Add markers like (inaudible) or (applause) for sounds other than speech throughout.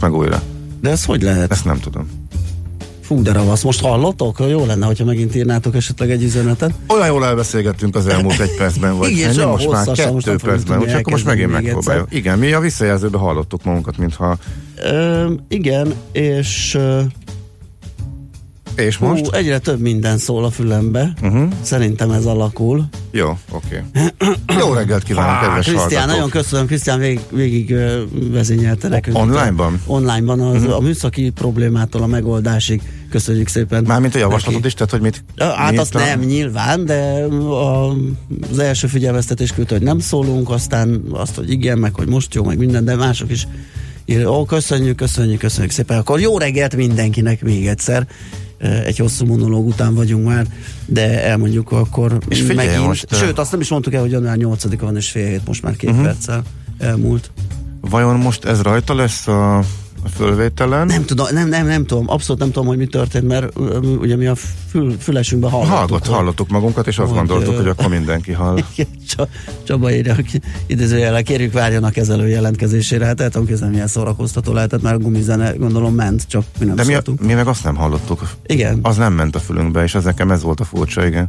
Meg újra. De ez hogy lehet? Ezt nem tudom. Fú, de ravasz. Most hallottok? Jó lenne, hogyha megint írnátok esetleg egy üzenetet. Olyan jól elbeszélgettünk az elmúlt egy percben, vagy Igen, ennyi, most már most kettő fogjuk percben, úgyhogy akkor most megint megpróbáljuk. Igen, mi a visszajelzőben hallottuk magunkat, mintha... Ö, igen, és ö, És most? Hú, egyre több minden szól a fülembe. Uh-huh. Szerintem ez alakul. Jó, oké. Jó reggelt kívánok, Á, kedves Krisztián, nagyon köszönöm. Krisztián végig, végig vezényelte nekünk. Onlineban? Onlineban, az, Mhm. a műszaki problémától a megoldásig. Köszönjük szépen. Mármint a javaslatot neki. is, tehát hogy mit... Hát azt nem nyilván, de a, az első figyelmeztetés küldte, hogy nem szólunk, aztán azt, hogy igen, meg hogy most jó, meg minden, de mások is ó, köszönjük, köszönjük, köszönjük szépen. Akkor jó reggelt mindenkinek még egyszer. Egy hosszú monológ után vagyunk már, de elmondjuk akkor És figyelj megint. most, Sőt, azt nem is mondtuk el, hogy január 8-a van és fél hét, most már két Mhm. perccel elmúlt. Vajon most ez rajta lesz a fölvételen? Nem tudom, nem, nem, nem tudom, abszolút nem tudom, hogy mi történt, mert ugye mi a fül, fülesünkben hallottuk. Hallott, hogy- hallottuk magunkat, és azt Hogy, gondoltuk, hogy akkor mindenki hall. (laughs) Csaba írja, idézőjelek, kérjük várjon a kezelő jelentkezésére. Hát el tudom képzelni, milyen szórakoztató lehetett, mert a gumizene gondolom ment, csak mi nem De mi, szóltunk. mi meg azt nem hallottuk. Igen. Az nem ment a fülünkbe, és ez nekem ez volt a furcsa, igen.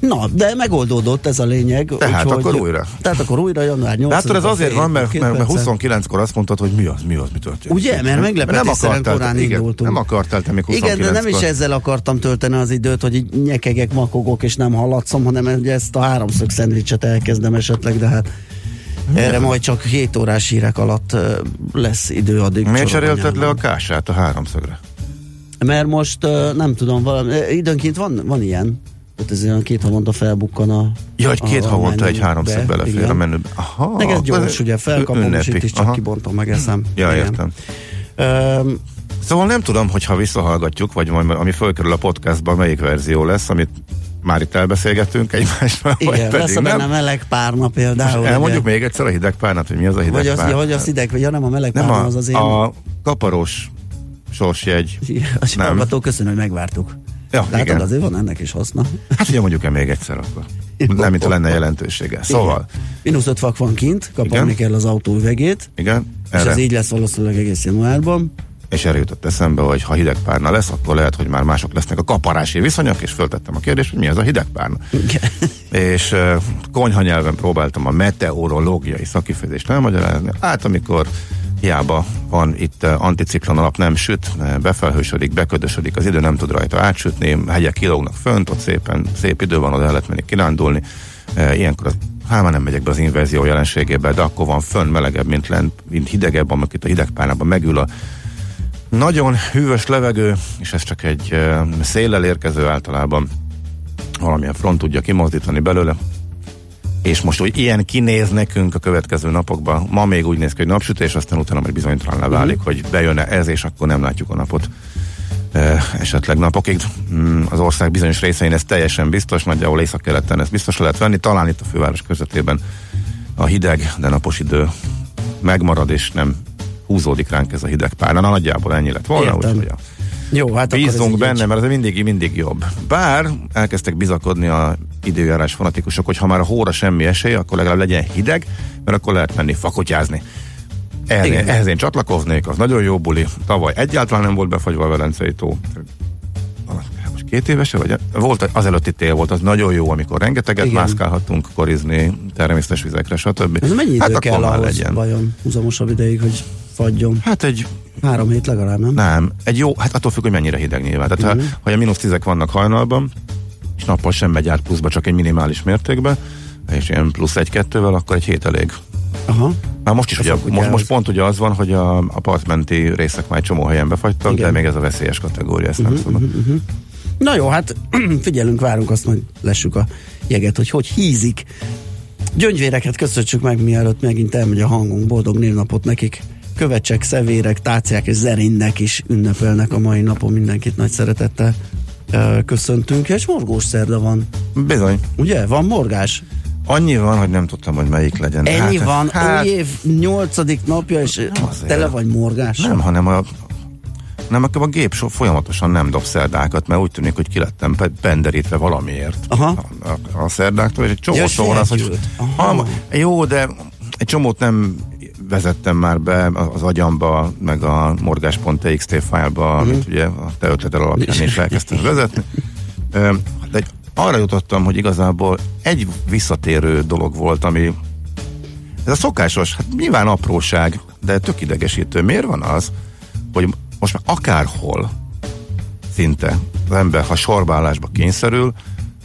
Na, de megoldódott ez a lényeg. Tehát úgyhogy- akkor újra. Tehát akkor újra január 8 De hát ez azért van, mert, mert, mert 29-kor azt mondtad, hogy mi az, mi az, mi történt. Ugye, mert meglepetésszerűen korán igen, indultunk. Nem akartál te még 29-kor. Igen, de nem is ezzel akartam tölteni az időt, hogy így nyekegek, makogok és nem hallatszom, hanem ugye ezt a háromszög szendvicset elkezdem esetleg, de hát erre majd csak 7 órás hírek alatt lesz idő addig. Miért cserélted le a kását a háromszögre? Mert most nem tudom, valami, időnként van, van ilyen, Tehát ez olyan két havonta felbukkan a Ja, egy két a- a havonta egy háromszög belefér igen. a menübe. Aha, Meg ez gyors, ugye felkapom, és ünnepi. itt is csak Aha. kibontom, megeszem. Ja, Igen. értem. Öm, Szóval nem tudom, hogyha visszahallgatjuk, vagy majd, ami fölkerül a podcastban, melyik verzió lesz, amit már itt elbeszélgettünk egymásra, vagy igen, lesz pedig a benne nem. meleg párna például. Elmondjuk ugye. még egyszer a hideg párnát, hogy mi az a hideg vagy az, pár? ja, vagy az hideg, vagy ja, nem a meleg nem párna, a, az az én. a kaparós sorsjegy. Az nem. hallgató, köszönöm, hogy megvártuk. Ja, Látod, igen. azért van ennek is haszna. Hát ugye mondjuk el még egyszer akkor. Nem, mint lenne jelentősége. Szóval. Mínusz 5 fak van kint, kapni kell az autó üvegét, igen, és erre, ez így lesz valószínűleg egész januárban. és erre jutott eszembe, hogy ha hideg párna lesz, akkor lehet, hogy már mások lesznek a kaparási viszonyok, és föltettem a kérdést, hogy mi ez a hideg párna. Igen. (laughs) és uh, konyha nyelven próbáltam a meteorológiai szakifejezést elmagyarázni. Hát amikor hiába van itt uh, anticiklon alap, nem süt, uh, befelhősödik, beködösödik, az idő nem tud rajta átsütni, hegyek kilógnak fönt, ott szépen szép idő van, oda el lehet menni kirándulni. Uh, ilyenkor az, hát már nem megyek be az inverzió jelenségébe, de akkor van fönn melegebb, mint lent, mint hidegebb, amikor itt a hidegpárnában megül a nagyon hűvös levegő, és ez csak egy széllel érkező általában valamilyen front tudja kimozdítani belőle. És most, hogy ilyen kinéz nekünk a következő napokban, ma még úgy néz ki, hogy napsütés, aztán utána majd bizonytalan válik, mm. hogy bejönne ez, és akkor nem látjuk a napot esetleg napokig. Mm, Az ország bizonyos részein ez teljesen biztos, nagyjából észak-keleten ez biztos lehet venni, talán itt a főváros közvetében a hideg, de napos idő megmarad, és nem húzódik ránk ez a hideg párna. Na, nagyjából ennyi lett volna, úgyhogy a Jó, hát így benne, mert ez mindig, mindig jobb. Bár elkezdtek bizakodni a időjárás fanatikusok, hogy ha már a hóra semmi esély, akkor legalább legyen hideg, mert akkor lehet menni fakotyázni. Ehhez, én, Igen. ehhez én csatlakoznék, az nagyon jó buli. Tavaly egyáltalán nem volt befagyva a Velencei tó. Most két évese, vagy volt az előtti tél volt, az nagyon jó, amikor rengeteget Igen. mászkálhattunk, korizni, természetes vizekre, stb. Ez mennyi idő hát kell ahhoz legyen. vajon húzamosabb ideig, hogy fagyjon? Hát egy Három hét legalább, nem? nem, egy jó, hát attól függ, hogy mennyire hideg nyilván. Tehát Mhm. uh-huh. ha, ha a mínusz tízek vannak hajnalban, és nappal sem megy át pluszba, csak egy minimális mértékben, és ilyen plusz egy-kettővel, akkor egy hét elég. Aha. Már most is, A ugye, fakutyához. most, most pont ugye az van, hogy a, a partmenti részek már egy csomó helyen befagytak, Igen. de még ez a veszélyes kategória, ezt nem uh-huh, szabad. Uh-huh. Na jó, hát (clears throat) figyelünk, várunk azt, majd lessük a jeget, hogy hogy hízik. Gyöngyvéreket köszöntsük meg, mielőtt megint elmegy a hangunk. Boldog névnapot nekik. Kövecsek, szevérek, táciák és zerindek is ünnepelnek a mai napon. Mindenkit nagy szeretettel köszöntünk. És morgós szerda van. Bizony. Ugye? Van morgás? Annyi van, hogy nem tudtam, hogy melyik legyen. Ennyi hát, van. Hát, Új év nyolcadik napja, és azért. tele vagy morgás. nem, hanem a nem, akkor a gép so folyamatosan nem dob szerdákat, mert úgy tűnik, hogy ki lettem penderítve valamiért Aha. A, a, a szerdáktól, és egy csomó Ja, az, hogy. Aha. ha, jó, de egy csomót nem vezettem már be az agyamba, meg a morgás.txt fájlba, Mhm. amit ugye a te ötleted alapján is elkezdtem vezetni. De egy- arra jutottam, hogy igazából egy visszatérő dolog volt, ami ez a szokásos, hát nyilván apróság, de tök idegesítő. Miért van az, hogy most már akárhol szinte az ember, ha sorbálásba kényszerül,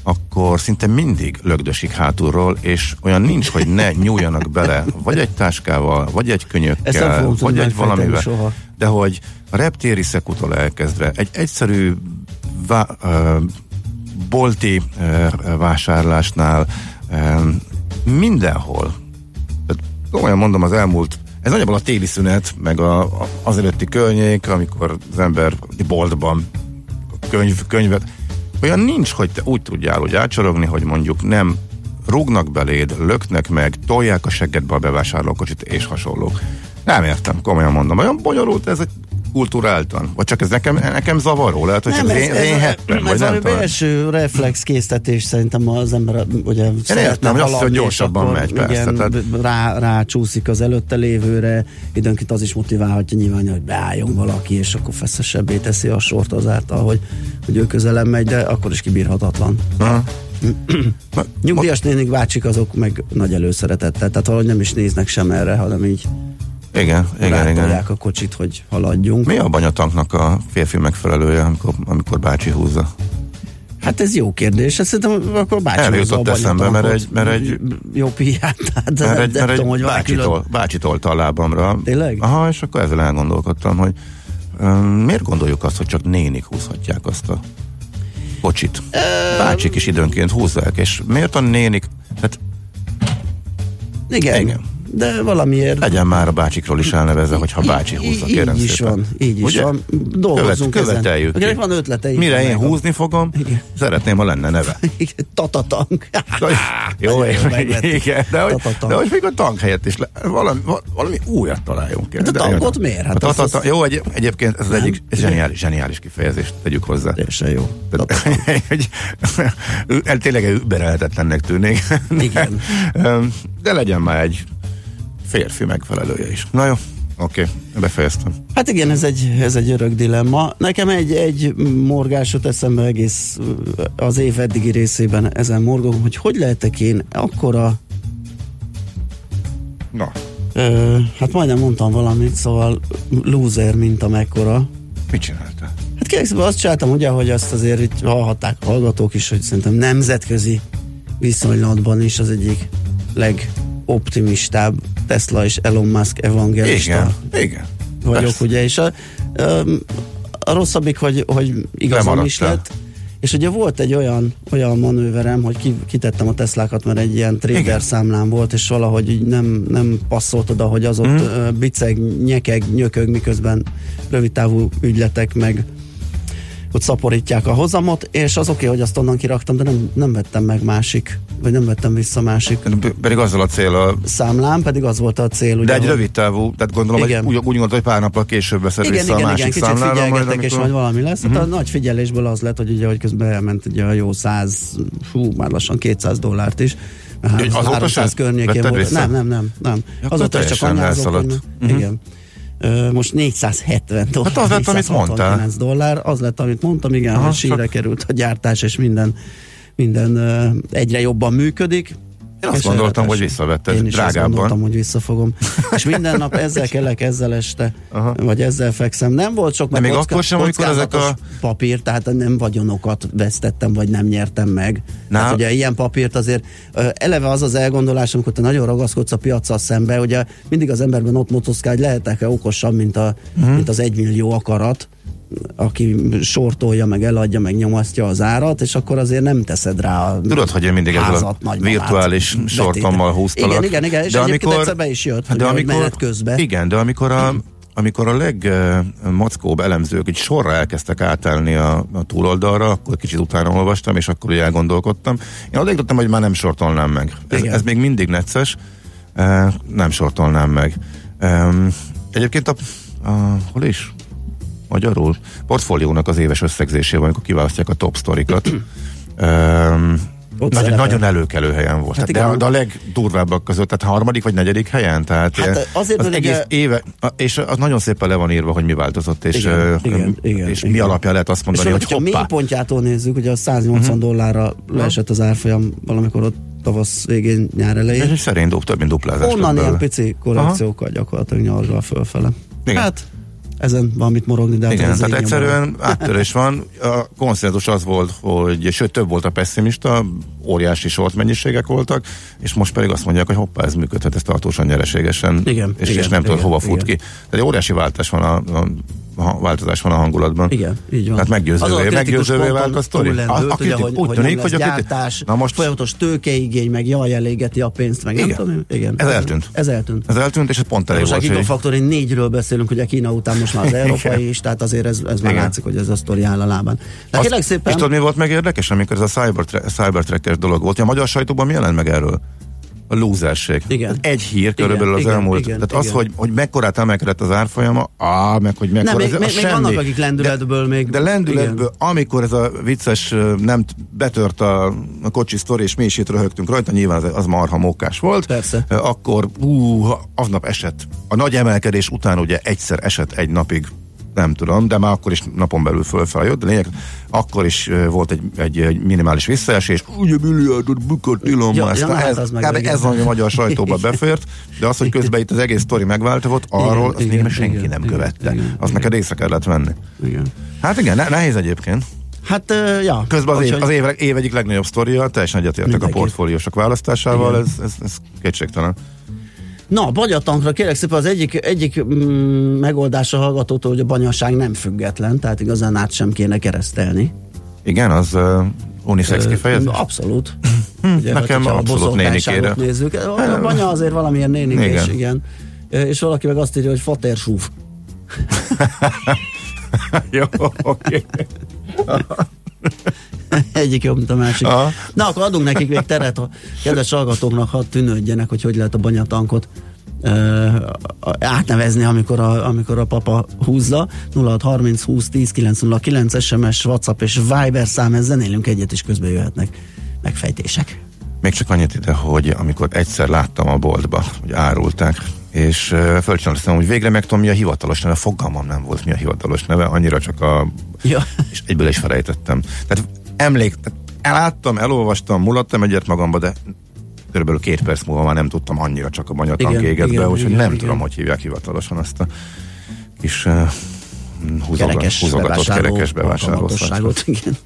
akkor szinte mindig lögdösik hátulról, és olyan nincs, hogy ne nyúljanak bele, vagy egy táskával, vagy egy könyökkel, vagy egy valamivel. soha. De hogy a reptéri szekutól elkezdve, egy egyszerű vá- ö, bolti ö, vásárlásnál, ö, mindenhol olyan mondom, az elmúlt, ez nagyjából a téli szünet, meg a, a, az előtti környék, amikor az ember boltban könyv, könyvet, olyan nincs, hogy te úgy tudjál úgy átsorogni, hogy mondjuk nem rúgnak beléd, löknek meg, tolják a seggedbe a bevásárlókocsit és hasonlók. Nem értem, komolyan mondom. Olyan bonyolult ez egy kulturáltan? Vagy csak ez nekem, nekem zavaró? Lehet, hogy csak az én, az én heppem, ez vagy nem tudom. belső reflex késztetés szerintem az ember ugye szeretne értem, hogy azt, hogy gyorsabban megy, persze, Igen, tehát- rá, rá csúszik az előtte lévőre, időnként az is motiválhatja nyilván, hogy beálljon valaki, és akkor feszesebbé teszi a sort azáltal, hogy, hogy ő közelem megy, de akkor is kibírhatatlan. Aha. (clears throat) Nyugdíjas nénik bácsik azok meg nagy előszeretettel, tehát valahogy nem is néznek sem erre, hanem így Igen, igen, igen. a kocsit, hogy haladjunk. Mi a banyatanknak a férfi megfelelője, amikor, amikor bácsi húzza? Hát ez jó kérdés, ezt szerintem akkor bácsi Erre hozza a jutott eszembe, mert egy- mert egy- Jó piát, tehát Mert egy, nem mert tudom, hogy egy van bácsi, külön. tol, bácsi tolta a lábamra. Tényleg? Aha, és akkor ezzel elgondolkodtam, hogy um, miért gondoljuk azt, hogy csak nénik húzhatják azt a kocsit. Bácsik is időnként húzzák, és miért a nénik, hát Igen. Igen. De valamiért legyen már a bácsikról is elnevezve, hogyha bácsi húzza, kérem így is szépen. van, így is Ugye? van. Dolgozzunk Követ- követeljük ezen. Van ötletei. Mire én húzni fogom, Igen. szeretném, ha lenne neve. (laughs) Tatatank. Jó, igen, de hogy, de hogy még a tank helyett is le, valami, val- valami újat találjunk ki. Hát a De tankot miért? Hát a tatata, jó, egy, egyébként ez az egyik zseniális, zseniális kifejezést tegyük hozzá. Teljesen jó. (laughs) (laughs) Tényleg überelhetetlennek tűnik. Igen. De legyen már egy férfi megfelelője is. Na jó, oké, befejeztem. Hát igen, ez egy, ez egy örök dilemma. Nekem egy, egy morgás jut eszembe egész az év eddigi részében ezen morgom, hogy hogy lehetek én akkora, Na, ö, hát majdnem mondtam valamit, szóval loser, mint amekkora. mit csináltál? Hát kérlek szépen azt csináltam ugye, hogy azt azért itt hallhatták hallgatók is, hogy szerintem nemzetközi viszonylatban is az egyik legoptimistább Tesla és Elon Musk evangelista Igen, igen. vagyok, Persze. ugye, és a, a rosszabbik, hogy, hogy igazam is lett, és ugye volt egy olyan, olyan manőverem, hogy ki, kitettem a Teslákat, mert egy ilyen trader Igen. számlám volt, és valahogy így nem, nem passzolt oda, hogy az ott mm. biceg, nyekeg, nyökög, miközben rövidtávú ügyletek meg ott szaporítják a hozamot, és az oké, okay, hogy azt onnan kiraktam, de nem, nem vettem meg másik, vagy nem vettem vissza másik Pedig azzal a cél, a, számlám, pedig az volt a cél. Ugye, de egy hogy- rövid távú, tehát gondolom, hogy úgy, úgy gondolod, hogy pár nappal később veszed igen, vissza igen, a másik igen, kicsit számlára, figyelgetek, majd és amikor- majd valami lesz. Uh-huh. Hát a nagy figyelésből az lett, hogy ugye, hogy közben elment ugye a jó 100, hú, már lassan 200 dollárt is. Hát, Hogy azóta 300 sem környékén volt. vissza? Nem, nem, nem. nem. akkor azóta is csak anyázok, hogy ne- Igen. Ö, most 470 dollár, Hát az lett, amit 469 dollár, az lett, amit mondtam, igen, Aha, hogy sírre csak- került a gyártás, és minden, minden egyre jobban működik. Én azt gondoltam, hogy elvetes. visszavetted Én is azt drágábban. gondoltam, hogy visszafogom. És minden nap ezzel kellek, ezzel este, Aha. vagy ezzel fekszem. Nem volt sok, De mert még kocka, akkor sem, amikor ezek kockázatos papír, tehát nem vagyonokat vesztettem, vagy nem nyertem meg. Na. Hát ugye ilyen papírt azért eleve az az elgondolás, amikor te nagyon ragaszkodsz a piacsal szembe, ugye mindig az emberben ott motoszkál, hogy lehetek-e okosabb, mint, a, Mhm. mint az egymillió akarat, aki sortolja, meg eladja, meg nyomasztja az árat, és akkor azért nem teszed rá a Tudod, hogy én mindig ezzel a virtuális sortommal húztalak. Igen, igen, igen, és De amikor- egyszer be is jött, ugye, hogy menet közben. Igen, de amikor a, amikor a legmockóbb elemzők egy sorra elkezdtek átállni a, a túloldalra, akkor kicsit utána olvastam, és akkor ugye elgondolkodtam. Én odaig tudtam, hogy már nem sortolnám meg. Ez, Igen. ez még mindig necces, eh, nem sortolnám meg. Egyébként a, a hol is? Magyarul? Portfóliónak az éves összegzésében, amikor kiválasztják a top sztorikat. Um, Ott nagyon, szerepel. nagyon előkelő helyen volt. Hát Hát de, igen. a, de a legdurvábbak között, tehát harmadik vagy negyedik helyen, tehát Hát azért, az egész ugye- éve, és az nagyon szépen le van írva, hogy mi változott, és, Igen, ö, igen, igen, és mi igen. alapján lehet azt És mondani, hogy hogy ha hoppá. mélypontjától nézzük, ugye a 180 uh-huh. dollárra leesett az árfolyam valamikor ott tavasz végén, nyár És elején. szerény dob, több mint duplázás. Onnan ilyen pici korrekciókkal gyakorlatilag nyargal fölfele. Igen. Hát, ezen valamit morogni, de hát Igen, tehát egyszerűen áttörés van. A konszenzus az volt, hogy sőt több volt a pessimista, óriási sort mennyiségek voltak, és most pedig azt mondják, hogy hoppá, ez működhet, ez tartósan nyereségesen, Igen, és, igen, és nem igen, hova fut igen. ki. Tehát egy óriási váltás van a, a változás van a hangulatban. Igen, így van. Tehát meggyőzővé, a meggyőzővé vált a sztori. túllendült, A- a ugye, kriti- hogy, úgy hogy tűnik, hogy a gyártás, Na most- folyamatos tőkeigény, meg jaj, elégeti a pénzt, meg Igen. nem tudom, igen. Ez eltűnt. Ez eltűnt. Ez eltűnt, és ez pont elég Most a volt. hogy- Gigafactory négyről beszélünk, ugye Kína után most már az (laughs) európai is, tehát azért ez, ez már látszik, hogy ez a sztori áll a lábán. De kérlek szépen, És tudod, mi volt meg érdekes, amikor ez a Cybertra- Cybertrackers dolog volt? A magyar sajtóban mi jelent meg erről? A lúzerség. Igen. Egy hír körülbelül az igen, elmúlt. igen, Tehát az, igen. hogy, hogy mekkorát emelkedett az árfolyama, á, meg hogy mekkora. nem, ez- még, az még semmi. vannak, akik lendületből még... De lendületből, amikor ez a vicces nem betört a, a kocsi sztori, és mi is itt röhögtünk rajta, nyilván az, az marha mókás volt. Persze. Akkor, ú, aznap esett. A nagy emelkedés után ugye egyszer esett egy napig nem tudom, de már akkor is napon belül fölfelé jött, de lényeg, akkor is volt egy, egy, egy minimális visszaesés, ugye milliárdot bukott Elon Ja, Musk. ja, hát ez, az kb. igen. ez ami a magyar sajtóba (laughs) befért, de az, hogy közben itt az egész sztori megváltozott, arról azt igen, igen, senki igen, nem igen, követte. igen, Azt neked észre kellett venni. Igen. Hát igen, ne, nehéz egyébként. Hát, uh, ja. Közben az év, az év, év egyik legnagyobb sztoria, teljesen egyetértek a portfóliósok választásával, Igen. ez, ez, ez kétségtelen. Na, bagyatankra kérlek szépen az egyik, egyik mm, megoldás a hallgatótól, hogy a banyaság nem független, tehát igazán át sem kéne keresztelni. Igen, az uh, unisex kifejezés? Abszolút. Ugye, Nekem hát, abszolút nénikére. nézzük. A banya azért valamilyen nénikés, igen. igen. És valaki meg azt írja, hogy fatersúf. (laughs) Jó, oké. (laughs) (laughs) Egyik jobb, mint a másik. Aha. Na, akkor adunk nekik még teret a kedves hallgatóknak, hadd tűnődjenek, hogy hogy lehet a banyatankot uh, átnevezni, amikor a, amikor a papa húzza. 0630 20 10 909 SMS, WhatsApp és Viber szám, ezzel zenélünk egyet, és közben jöhetnek megfejtések. Még csak annyit ide, hogy amikor egyszer láttam a boltba, hogy árulták, és uh, fölcsináltam, hogy végre megtudom, mi a hivatalos neve. Fogalmam nem volt, mi a hivatalos neve, annyira csak a... Ja. És egyből is felejtettem. Tehát emlék, eláttam, elolvastam, mulattam egyet magamba, de körülbelül két perc múlva már nem tudtam annyira csak a banyatank éget be, úgyhogy nem igen. tudom, hogy hívják hivatalosan azt a kis uh, húzogat, kerekes húzogatott kerekes bevásárlóságot. Igen.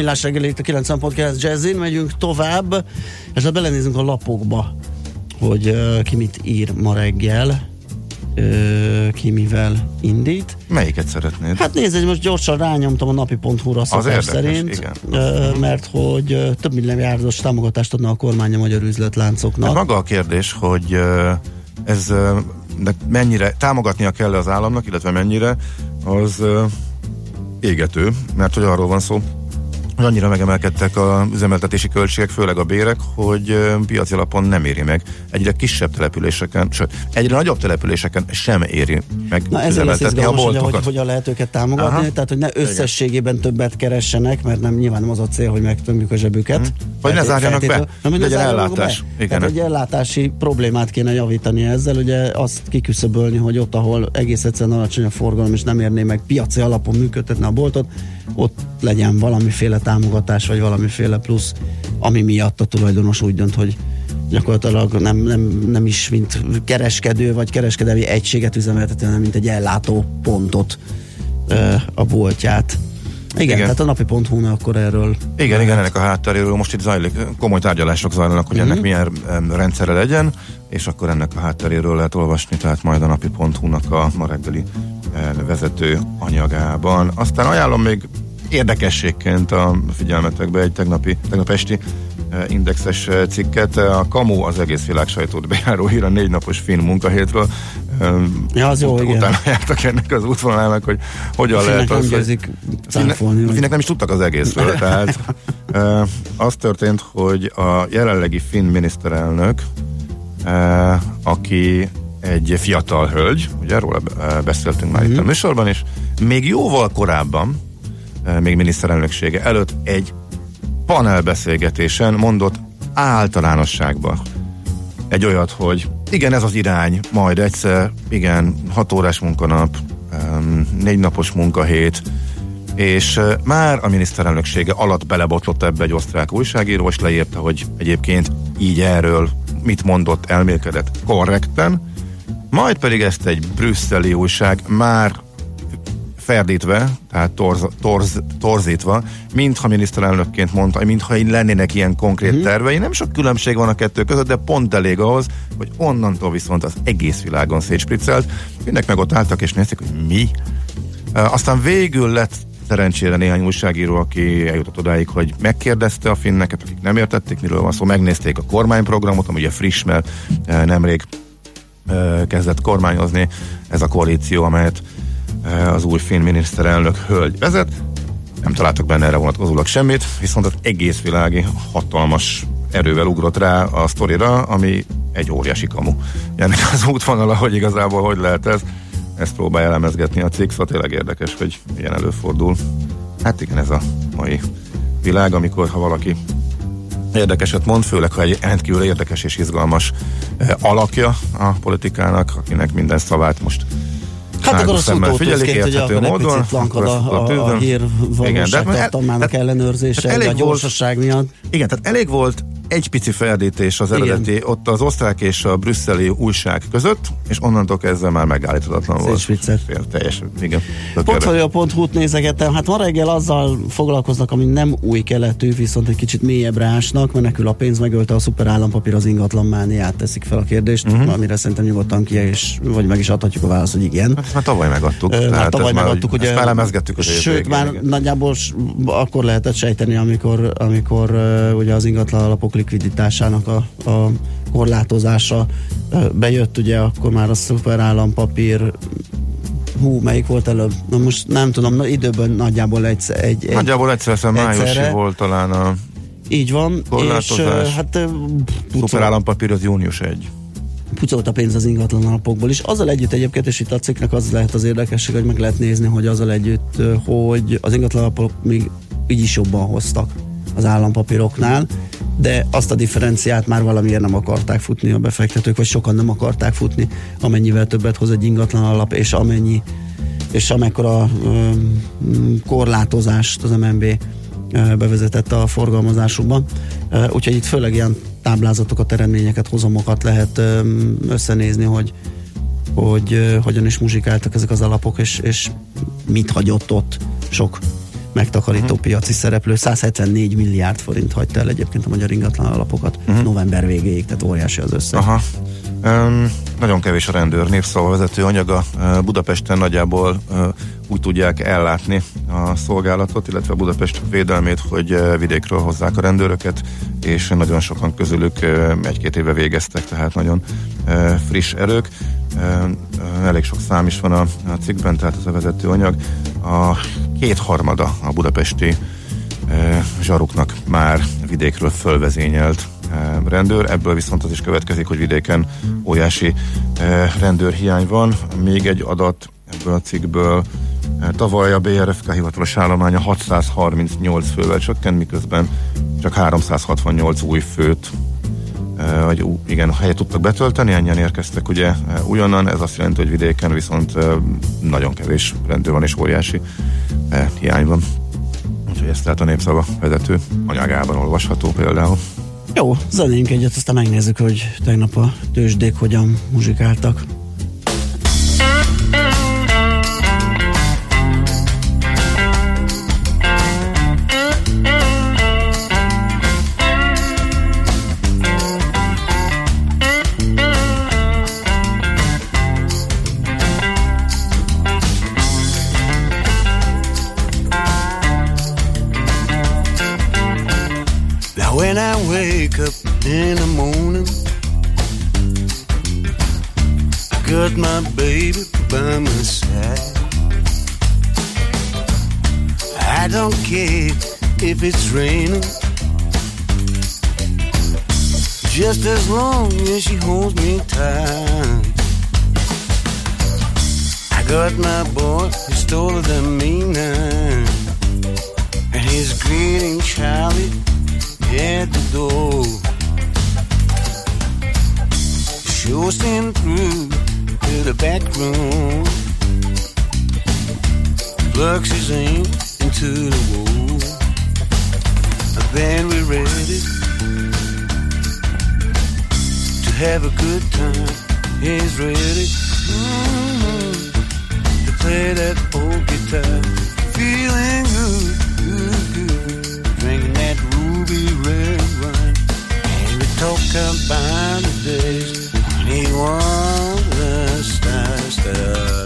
Millás reggeli itt a 90.9 Jazzin, megyünk tovább, és ha belenézünk a lapokba, hogy uh, ki mit ír ma reggel, uh, ki mivel indít. Melyiket szeretnéd? Hát nézd, hogy most gyorsan rányomtam a napi.hu-ra szokás szerint, igen. uh, mert hogy uh, több milliárdos támogatást adna a kormány a magyar üzletláncoknak. Hát maga a kérdés, hogy ö, ez ö, de mennyire támogatnia kell az államnak, illetve mennyire, az ö, égető, mert hogy arról van szó, annyira megemelkedtek a üzemeltetési költségek, főleg a bérek, hogy piaci alapon nem éri meg. Egyre kisebb településeken, sőt, egyre nagyobb településeken sem éri meg Na ezért lesz izgalmas, hogy, hogy hogyan lehet őket támogatni, Aha. tehát hogy ne összességében többet keressenek, mert nem nyilván nem az a cél, hogy megtömjük a zsebüket. Mhm. Vagy ne zárjanak be, Nem, hogy legyen ellátás. Be. Igen. Tehát egy ellátási problémát kéne javítani ezzel, ugye azt kiküszöbölni, hogy ott, ahol egész egyszerűen alacsony a forgalom, és nem érné meg piaci alapon működtetni a boltot, ott legyen valamiféle támogatás, vagy valamiféle plusz, ami miatt a tulajdonos úgy dönt, hogy gyakorlatilag nem, nem, nem is mint kereskedő vagy kereskedelmi egységet üzemeltető, hanem mint egy ellátó pontot a boltját. Igen, Igen. Tehát a napi.hu-n akkor erről Igen, igen, ennek a hátteréről most itt zajlik, komoly tárgyalások zajlanak, hogy ennek milyen em, rendszere legyen, és akkor ennek a hátteréről lehet olvasni, tehát majd a napi.hu-nak a ma reggeli em, vezető anyagában. Aztán ajánlom még érdekességként a figyelmetekbe egy tegnapi, tegnap esti indexes cikket. A Kamu az egész világ sajtót bejáró hír a négy napos finn munkahétről. Ja, az jó, igen. Utána jártak ennek az útvonalának, hogy hogyan lehet az, győzik Finnek, cáfolni. finnek nem is tudtak az egészről, tehát az történt, hogy a jelenlegi finn miniszterelnök, aki egy fiatal hölgy, ugye róla uh, beszéltünk már itt a műsorban, és még jóval korábban, még miniszterelnöksége előtt egy panelbeszélgetésen mondott általánosságban egy olyat, hogy igen, ez az irány, majd egyszer, igen, hat órás munkanap, négy napos munkahét, és már a miniszterelnöksége alatt belebotlott ebbe egy osztrák újságíró, és leírta, hogy egyébként így erről mit mondott, elmélkedett korrekten, majd pedig ezt egy brüsszeli újság már ferdítve, tehát torz, torz, torzítva, mintha miniszterelnökként mondta, mintha így lennének ilyen konkrét Mhm. tervei. Nem sok különbség van a kettő között, de pont elég ahhoz, hogy onnantól viszont az egész világon szétspriccelt. Mindenek meg ott álltak és nézték, hogy mi. Aztán végül lett szerencsére néhány újságíró, aki eljutott odáig, hogy megkérdezte a finneket, akik nem értették, miről van szó, megnézték a kormányprogramot, ami ugye friss, mert nemrég kezdett kormányozni ez a koalíció, amelyet az új finn miniszterelnök hölgy vezet. Nem találtak benne erre vonatkozólag semmit, viszont az egész világi hatalmas erővel ugrott rá a sztorira, ami egy óriási kamu. Ennek az útvonala, hogy igazából hogy lehet ez, ezt próbálja elemezgetni a cikk, szóval tényleg érdekes, hogy ilyen előfordul. Hát igen, ez a mai világ, amikor ha valaki érdekeset mond, főleg ha egy rendkívül érdekes és izgalmas eh, alakja a politikának, akinek minden szavát most Hát akkor a szutótőzként, hogy egy módon, lankad a, a, a hír de hát- tartalmának tehát- ellenőrzése, tehát de a elég volt- gyorsaság miatt. Igen, tehát elég volt egy pici ferdítés az Igen. eredeti, ott az osztrák és a brüsszeli újság között, és onnantól kezdve már megállíthatatlan volt. Szétsviccelt. Fél, teljes, igen. Portfolio.hu-t nézegettem, hát ma reggel azzal foglalkoznak, ami nem új keletű, viszont egy kicsit mélyebbre ásnak, menekül a pénz, megölte a szuper állampapír az ingatlan mániát, teszik fel a kérdést, uh-huh. amire szerintem nyugodtan ki, és vagy meg is adhatjuk a választ, hogy igen. Hát már tavaly megadtuk. Ö, Tehát Már tavaly megadtuk, ugye. Már elemezgettük az Sőt, már igen. nagyjából akkor lehetett sejteni, amikor, amikor ugye az ingatlan alapok likviditásának a, a korlátozása bejött, ugye akkor már a szuper állampapír hú, melyik volt előbb? Na most nem tudom, na, időben nagyjából egy, egy, egy Nagyjából egyszer, egyszer májusi egyszerre. volt talán a így van, és Korlátozás. hát uh, szuper pucolt, állampapír az június 1. pucolt a pénz az ingatlan alapokból is. Azzal együtt egyébként, és itt a cikknek az lehet az érdekesség, hogy meg lehet nézni, hogy azzal együtt, hogy az ingatlan alapok még így is jobban hoztak az állampapíroknál, de azt a differenciát már valamiért nem akarták futni a befektetők, vagy sokan nem akarták futni, amennyivel többet hoz egy ingatlan alap, és amennyi és amekkora um, korlátozást az MNB bevezetett a forgalmazásukban. Úgyhogy itt főleg ilyen táblázatokat, eredményeket, hozamokat lehet összenézni, hogy hogy hogyan is muzsikáltak ezek az alapok, és, és mit hagyott ott sok megtakarító uh-huh. piaci szereplő. 174 milliárd forint hagyta el egyébként a magyar ingatlan alapokat uh-huh. november végéig, tehát óriási az összeg. Aha. Um, nagyon kevés a rendőr vezető anyaga. Budapesten nagyjából uh, úgy tudják ellátni a szolgálatot, illetve Budapest védelmét, hogy vidékről hozzák a rendőröket, és nagyon sokan közülük uh, egy-két éve végeztek, tehát nagyon uh, friss erők. Elég sok szám is van a, a cikkben, tehát ez a vezető anyag. A kétharmada a budapesti zsaruknak már vidékről fölvezényelt rendőr, ebből viszont az is következik, hogy vidéken óriási rendőrhiány van. Még egy adat ebből a cikkből, tavaly a BRFK hivatalos állománya 638 fővel csökkent, miközben csak 368 új főt vagy igen, helyet tudtak betölteni, ennyien érkeztek ugye újonnan, ez azt jelenti, hogy vidéken viszont nagyon kevés rendőr van és óriási hiány van. Úgyhogy ezt lehet a népszava vezető anyagában olvasható például. Jó, zenénk egyet, aztán megnézzük, hogy tegnap a tőzsdék hogyan muzsikáltak. In the morning. Got my baby by my side. I don't care if it's raining. Just as long as she holds me tight. I got my boy, he's taller than me now. And he's greeting Charlie at the door. Coasting through to the back room. Plugs his aim into the wall. And then we're ready to have a good time. He's ready mm-hmm, to play that old guitar. Feeling good, be rewind. And we talk about the days when he was the star star.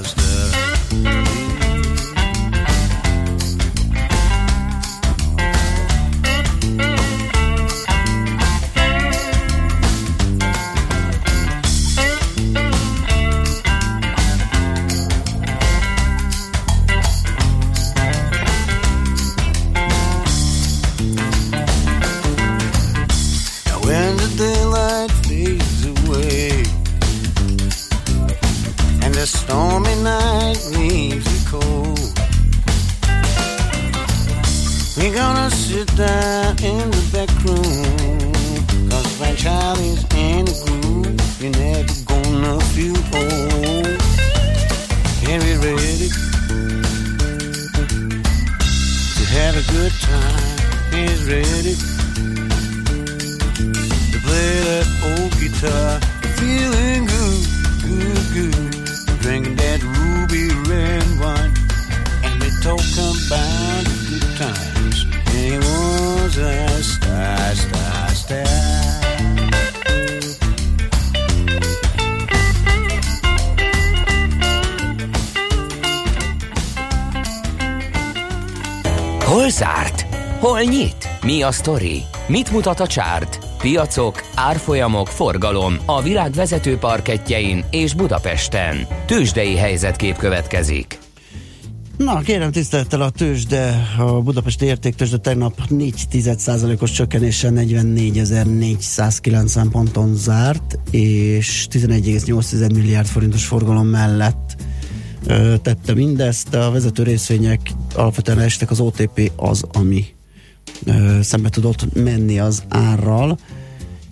A sztori? Mit mutat a csárt? Piacok, árfolyamok, forgalom a világ vezető parketjein és Budapesten. Tősdei helyzetkép következik. Na, kérem tisztelettel a tőzsde, a Budapesti értéktőzsde tegnap 4 os csökkenéssel 44.490 ponton zárt, és 11,8 milliárd forintos forgalom mellett ö, tette mindezt. A vezető részvények alapvetően estek, az OTP az, ami ö, szembe tudott menni az árral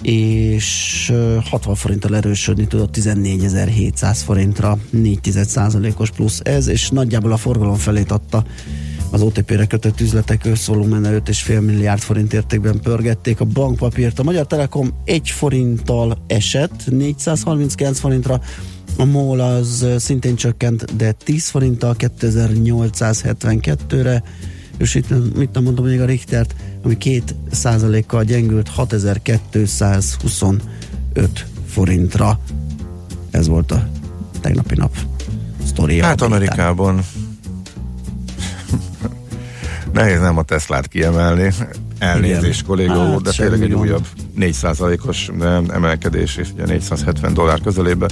és 60 forinttal erősödni tudott 14.700 forintra, 4,1%-os plusz ez, és nagyjából a forgalom felét adta. Az OTP-re kötött üzletek összvolumene 5,5 milliárd forint értékben pörgették a bankpapírt. A Magyar Telekom 1 forinttal esett 439 forintra, a MOL az szintén csökkent, de 10 forinttal 2872-re, és itt mit nem mondom még a Richtert, ami két százalékkal gyengült 6225 forintra. Ez volt a tegnapi nap sztoria. Hát Amerikában (laughs) nehéz nem a Teslát kiemelni. Elnézést, kolléga Hát, úr, de tényleg egy újabb 4%-os emelkedés, és ugye 470 dollár közelébe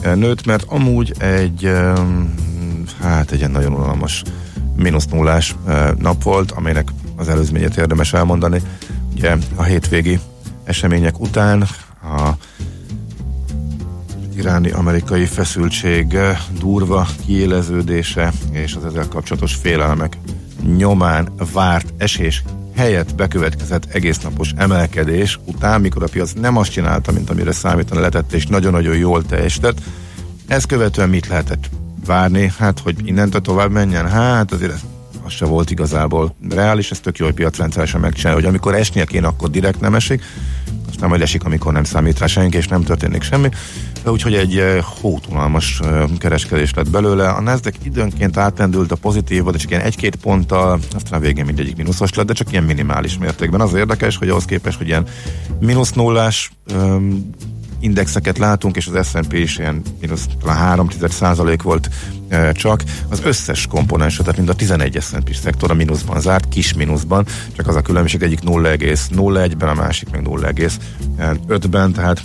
eh, nőtt, mert amúgy egy em, hát egy ilyen nagyon unalmas mínusz nullás nap volt, aminek az előzményét érdemes elmondani. Ugye a hétvégi események után a iráni-amerikai feszültség durva kiéleződése és az ezzel kapcsolatos félelmek nyomán várt esés helyett bekövetkezett egésznapos emelkedés után, mikor a piac nem azt csinálta, mint amire számítani lehetett, és nagyon-nagyon jól teljesített. Ezt követően mit lehetett várni? Hát, hogy innentől tovább menjen? Hát, azért az se volt igazából reális, ez tök jó, hogy piacrendszeresen megcsinálja, hogy amikor esnie kéne, akkor direkt nem esik, aztán majd esik, amikor nem számít rá senki, és nem történik semmi. Úgyhogy egy eh, hótunalmas eh, kereskedés lett belőle. A Nasdaq időnként átlendült a pozitívba, de csak ilyen egy-két ponttal, aztán a végén mindegyik mínuszos lett, de csak ilyen minimális mértékben. Az érdekes, hogy ahhoz képest, hogy ilyen mínusz nullás indexeket látunk, és az S&P is ilyen mínusz talán 3 százalék volt e, csak. Az összes komponens, tehát mind a 11 S&P szektor a mínuszban zárt, kis mínuszban, csak az a különbség egyik 0,01-ben, a másik meg 0,5-ben, tehát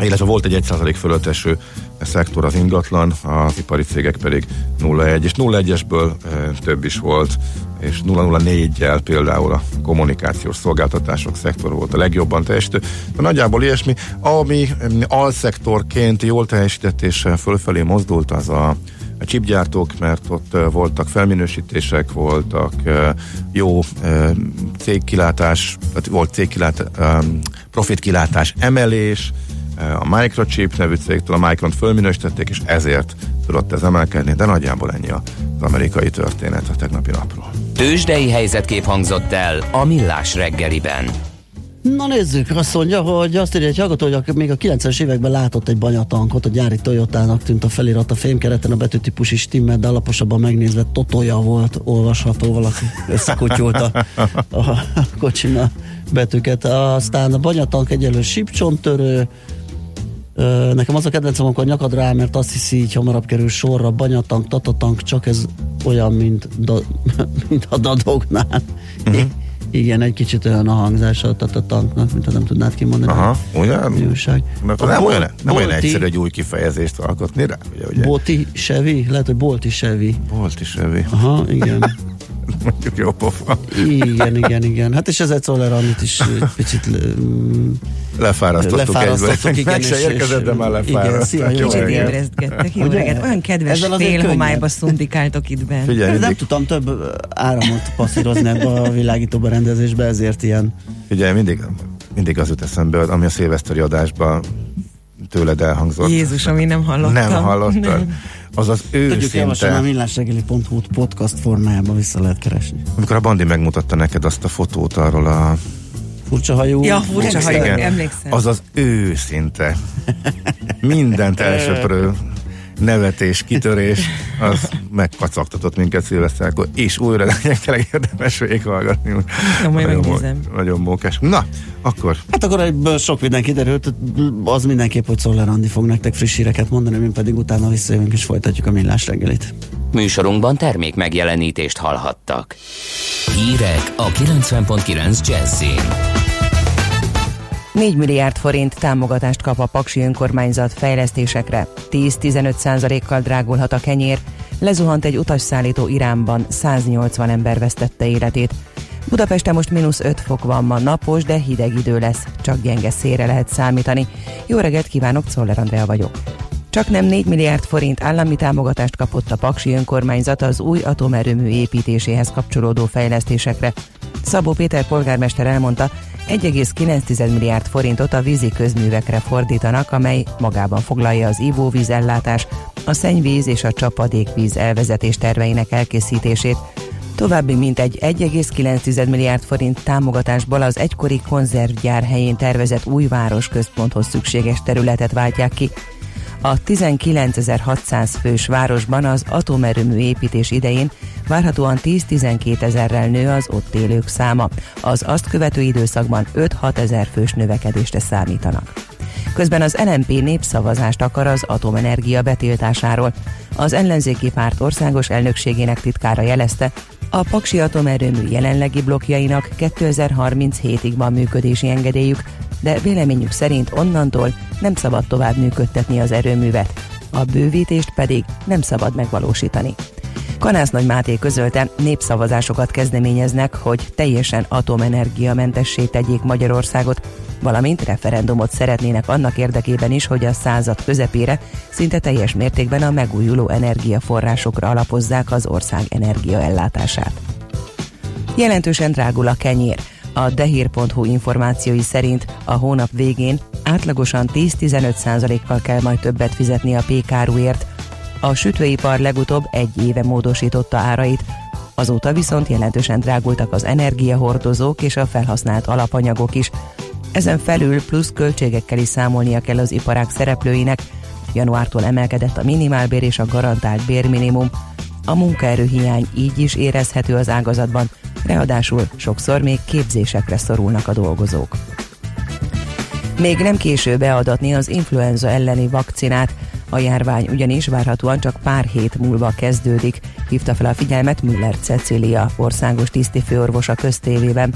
illetve volt egy 1% fölött eső szektor az ingatlan, az ipari cégek pedig 0,1, és 0,1-esből e, több is volt, és 0,04-jel például a kommunikációs szolgáltatások szektor volt a legjobban teljesítő. De nagyjából ilyesmi, ami em, alszektorként jól teljesített és e, fölfelé mozdult, az a a chipgyártók, mert ott e, voltak felminősítések, voltak jó cégkilátás, tehát volt cégkilátás, profitkilátás emelés, a Microchip nevű cégtől a Micron fölminősítették, és ezért tudott ez emelkedni, de nagyjából ennyi az amerikai történet a tegnapi napról. Tőzsdei helyzetkép hangzott el a Millás reggeliben. Na nézzük, azt mondja, hogy azt írja egy hallgató, hogy még a 90-es években látott egy banyatankot, a gyári Toyotának tűnt a felirat a fémkereten, a betűtípus is stimmel, de alaposabban megnézve Totoja volt olvasható, valaki összekutyulta a, a kocsin a betűket. Aztán a banyatank egyelő sípcsontörő, Nekem az a kedvencem, amikor nyakad rá, mert azt hiszi, így hamarabb kerül sorra, banyatank, tatatank, csak ez olyan, mint, da, (laughs) mint a dadognál. Uh-huh. Igen, egy kicsit olyan a hangzása a tatatanknak, mint ha nem tudnád kimondani. Aha, ugye? Mi újság? Mert nem, bol- olyan, nem olyan bolti- egyszerű egy új kifejezést alkotni rá, ugye, ugye? Bolti Chevy? Lehet, hogy Bolti Chevy. Volt is evi. Aha, igen. (laughs) Mondjuk jó pofa. Igen, igen, igen. Hát és ezzel Czoller Annit is egy picit mm, Lefárasztottuk lefárasztottuk. Igen, Meg se érkezett, de már igen, lefárasztott. szia, jó Jó Kicsit ébresztgettek, jó reggelt. Olyan kedves félhomályba szundikáltok itt bent. Figyelj, nem tudtam több áramot passzírozni ebbe a világító berendezésbe, ezért ilyen figyelj, mindig, mindig az jut eszembe, ami a szilveszteri adásban tőled elhangzott. Jézus, ami nem hallottam. Nem hallottad? Nem. Az az Tudjuk javasolni a őszinte, millásregeli.hu-t podcast formájában vissza lehet keresni. amikor a Bandi megmutatta neked azt a fotót arról a... Furcsa hajú. Ja, furcsa hajú, emlékszem. Az az őszinte. Mindent (laughs) elsöprő nevetés, kitörés, az megkacagtatott minket szilveszterkor, és újra legyen tényleg érdemes végighallgatni. Ja, majd Nagyon mó- Nagyon mókás. Na, akkor Hát akkor ebből sok minden kiderült, az mindenképp, hogy Szoller Andi fog nektek friss híreket mondani, mi pedig utána visszajövünk és folytatjuk a millás reggelit. Műsorunkban termék megjelenítést hallhattak. Hírek a 90.9 Jazzin. 4 milliárd forint támogatást kap a Paksi önkormányzat fejlesztésekre. 10-15 százalékkal drágulhat a kenyér. Lezuhant egy utasszállító Iránban, 180 ember vesztette életét. Budapesten most mínusz 5 fok van ma, napos, de hideg idő lesz. Csak gyenge szélre lehet számítani. Jó reggelt kívánok, Czoller Andrea vagyok. Csak nem 4 milliárd forint állami támogatást kapott a Paksi önkormányzat az új atomerőmű építéséhez kapcsolódó fejlesztésekre. Szabó Péter polgármester elmondta, 1,9 milliárd forintot a vízi közművekre fordítanak, amely magában foglalja az ivóvíz ellátás, a szennyvíz és a csapadékvíz elvezetés terveinek elkészítését. További mintegy 1,9 milliárd forint támogatásból az egykori konzervgyár helyén tervezett új városközponthoz szükséges területet váltják ki. A 19.600 fős városban az atomerőmű építés idején várhatóan 10-12 ezerrel nő az ott élők száma. Az azt követő időszakban 5-6 ezer fős növekedésre számítanak. Közben az LNP népszavazást akar az atomenergia betiltásáról. Az ellenzéki párt országos elnökségének titkára jelezte, a Paksi atomerőmű jelenlegi blokkjainak 2037-ig van működési engedélyük, de véleményük szerint onnantól nem szabad tovább működtetni az erőművet, a bővítést pedig nem szabad megvalósítani. Kanász Nagy Máté közölte, népszavazásokat kezdeményeznek, hogy teljesen atomenergiamentessé tegyék Magyarországot, valamint referendumot szeretnének annak érdekében is, hogy a század közepére szinte teljes mértékben a megújuló energiaforrásokra alapozzák az ország energiaellátását. Jelentősen drágul a kenyér. A dehír.hu információi szerint a hónap végén átlagosan 10-15%-kal kell majd többet fizetni a pékáruért. A sütőipar legutóbb egy éve módosította árait, azóta viszont jelentősen drágultak az energiahordozók és a felhasznált alapanyagok is, ezen felül plusz költségekkel is számolnia kell az iparák szereplőinek. Januártól emelkedett a minimálbér és a garantált bérminimum. A munkaerőhiány így is érezhető az ágazatban, ráadásul sokszor még képzésekre szorulnak a dolgozók. Még nem késő beadatni az influenza elleni vakcinát, a járvány ugyanis várhatóan csak pár hét múlva kezdődik, hívta fel a figyelmet Müller Cecília, országos tisztifőorvos a köztévében.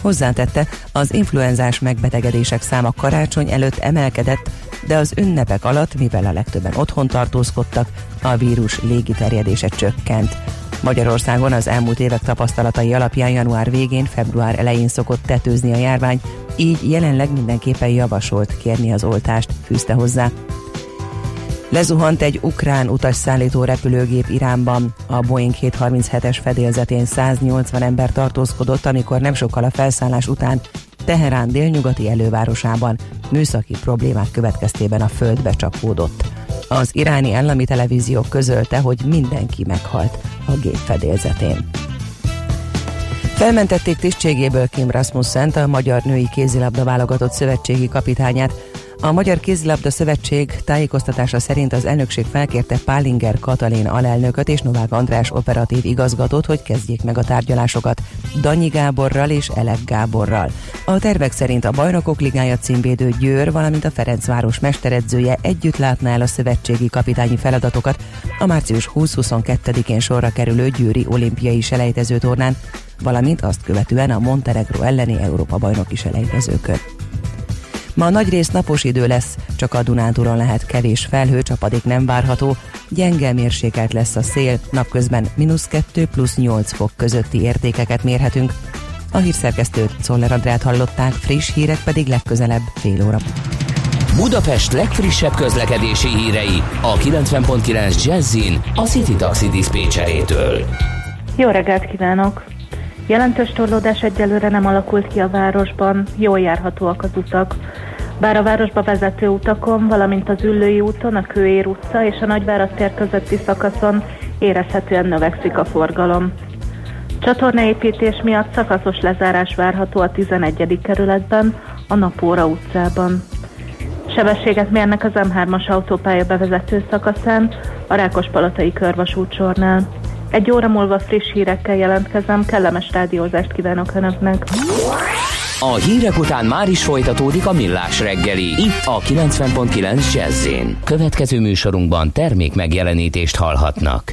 Hozzátette, az influenzás megbetegedések száma karácsony előtt emelkedett, de az ünnepek alatt, mivel a legtöbben otthon tartózkodtak, a vírus légiterjedése csökkent. Magyarországon az elmúlt évek tapasztalatai alapján január végén, február elején szokott tetőzni a járvány, így jelenleg mindenképpen javasolt kérni az oltást, fűzte hozzá. Lezuhant egy ukrán utasszállító repülőgép Iránban. A Boeing 737-es fedélzetén 180 ember tartózkodott, amikor nem sokkal a felszállás után Teherán délnyugati elővárosában műszaki problémák következtében a földbe csapódott. Az iráni állami televízió közölte, hogy mindenki meghalt a gép fedélzetén. Felmentették tisztségéből Kim Rasmussen, a magyar női kézilabda válogatott szövetségi kapitányát, a Magyar Kézilabda Szövetség tájékoztatása szerint az elnökség felkérte Pálinger Katalin alelnököt és Novák András operatív igazgatót, hogy kezdjék meg a tárgyalásokat Danyi Gáborral és Elek Gáborral. A tervek szerint a Bajnokok Ligája címvédő Győr, valamint a Ferencváros mesteredzője együtt látná el a szövetségi kapitányi feladatokat a március 20-22-én sorra kerülő Győri olimpiai selejtező tornán, valamint azt követően a Montenegro elleni Európa bajnoki selejtezőkön. Ma nagy rész napos idő lesz, csak a Dunántúron lehet kevés felhő, csapadék nem várható, gyenge mérsékelt lesz a szél, napközben mínusz 2 plusz 8 fok közötti értékeket mérhetünk. A hírszerkesztőt Czoller Andrát hallották, friss hírek pedig legközelebb fél óra. Budapest legfrissebb közlekedési hírei a 90.9 Jazzin a City Taxi Dispécsejétől. Jó reggelt kívánok! Jelentős torlódás egyelőre nem alakult ki a városban, jól járhatóak az utak. Bár a városba vezető utakon, valamint az Üllői úton, a Kőér utca és a Nagyvárad tér közötti szakaszon érezhetően növekszik a forgalom. Csatornaépítés miatt szakaszos lezárás várható a 11. kerületben, a Napóra utcában. Sebességet mérnek az M3-as autópálya bevezető szakaszán, a Rákospalatai körvasútsornál. Egy óra múlva friss hírekkel jelentkezem, kellemes rádiózást kívánok Önöknek. A hírek után már is folytatódik a millás reggeli, itt a 90.9 jazz Következő műsorunkban termék megjelenítést hallhatnak.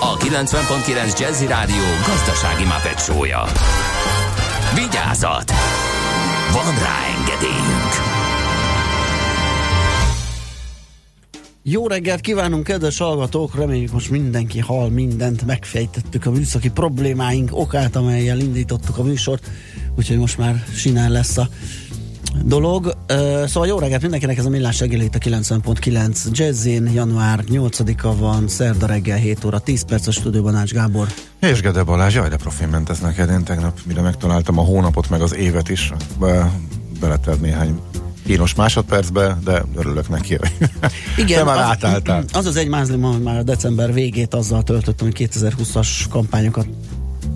a 90.9 Jazzy Rádió gazdasági mapetsója. Vigyázat! Van rá engedélyünk! Jó reggelt kívánunk, kedves hallgatók! Reméljük most mindenki hall mindent, megfejtettük a műszaki problémáink okát, amelyel indítottuk a műsort, úgyhogy most már sinál lesz a dolog. Szóval jó reggelt mindenkinek, ez a Millás reggel itt a 90.9 Jazzin, január 8-a van, szerda reggel 7 óra, 10 perces stúdióban Ács Gábor. És Gede Balázs, jaj, de profin ment ez neked. Én tegnap, mire megtaláltam a hónapot, meg az évet is, be, beletelt néhány kínos másodpercbe, de örülök neki, hogy Igen, te már az, átálltál. Az az egy mázlim, hogy már december végét azzal töltöttem, hogy 2020-as kampányokat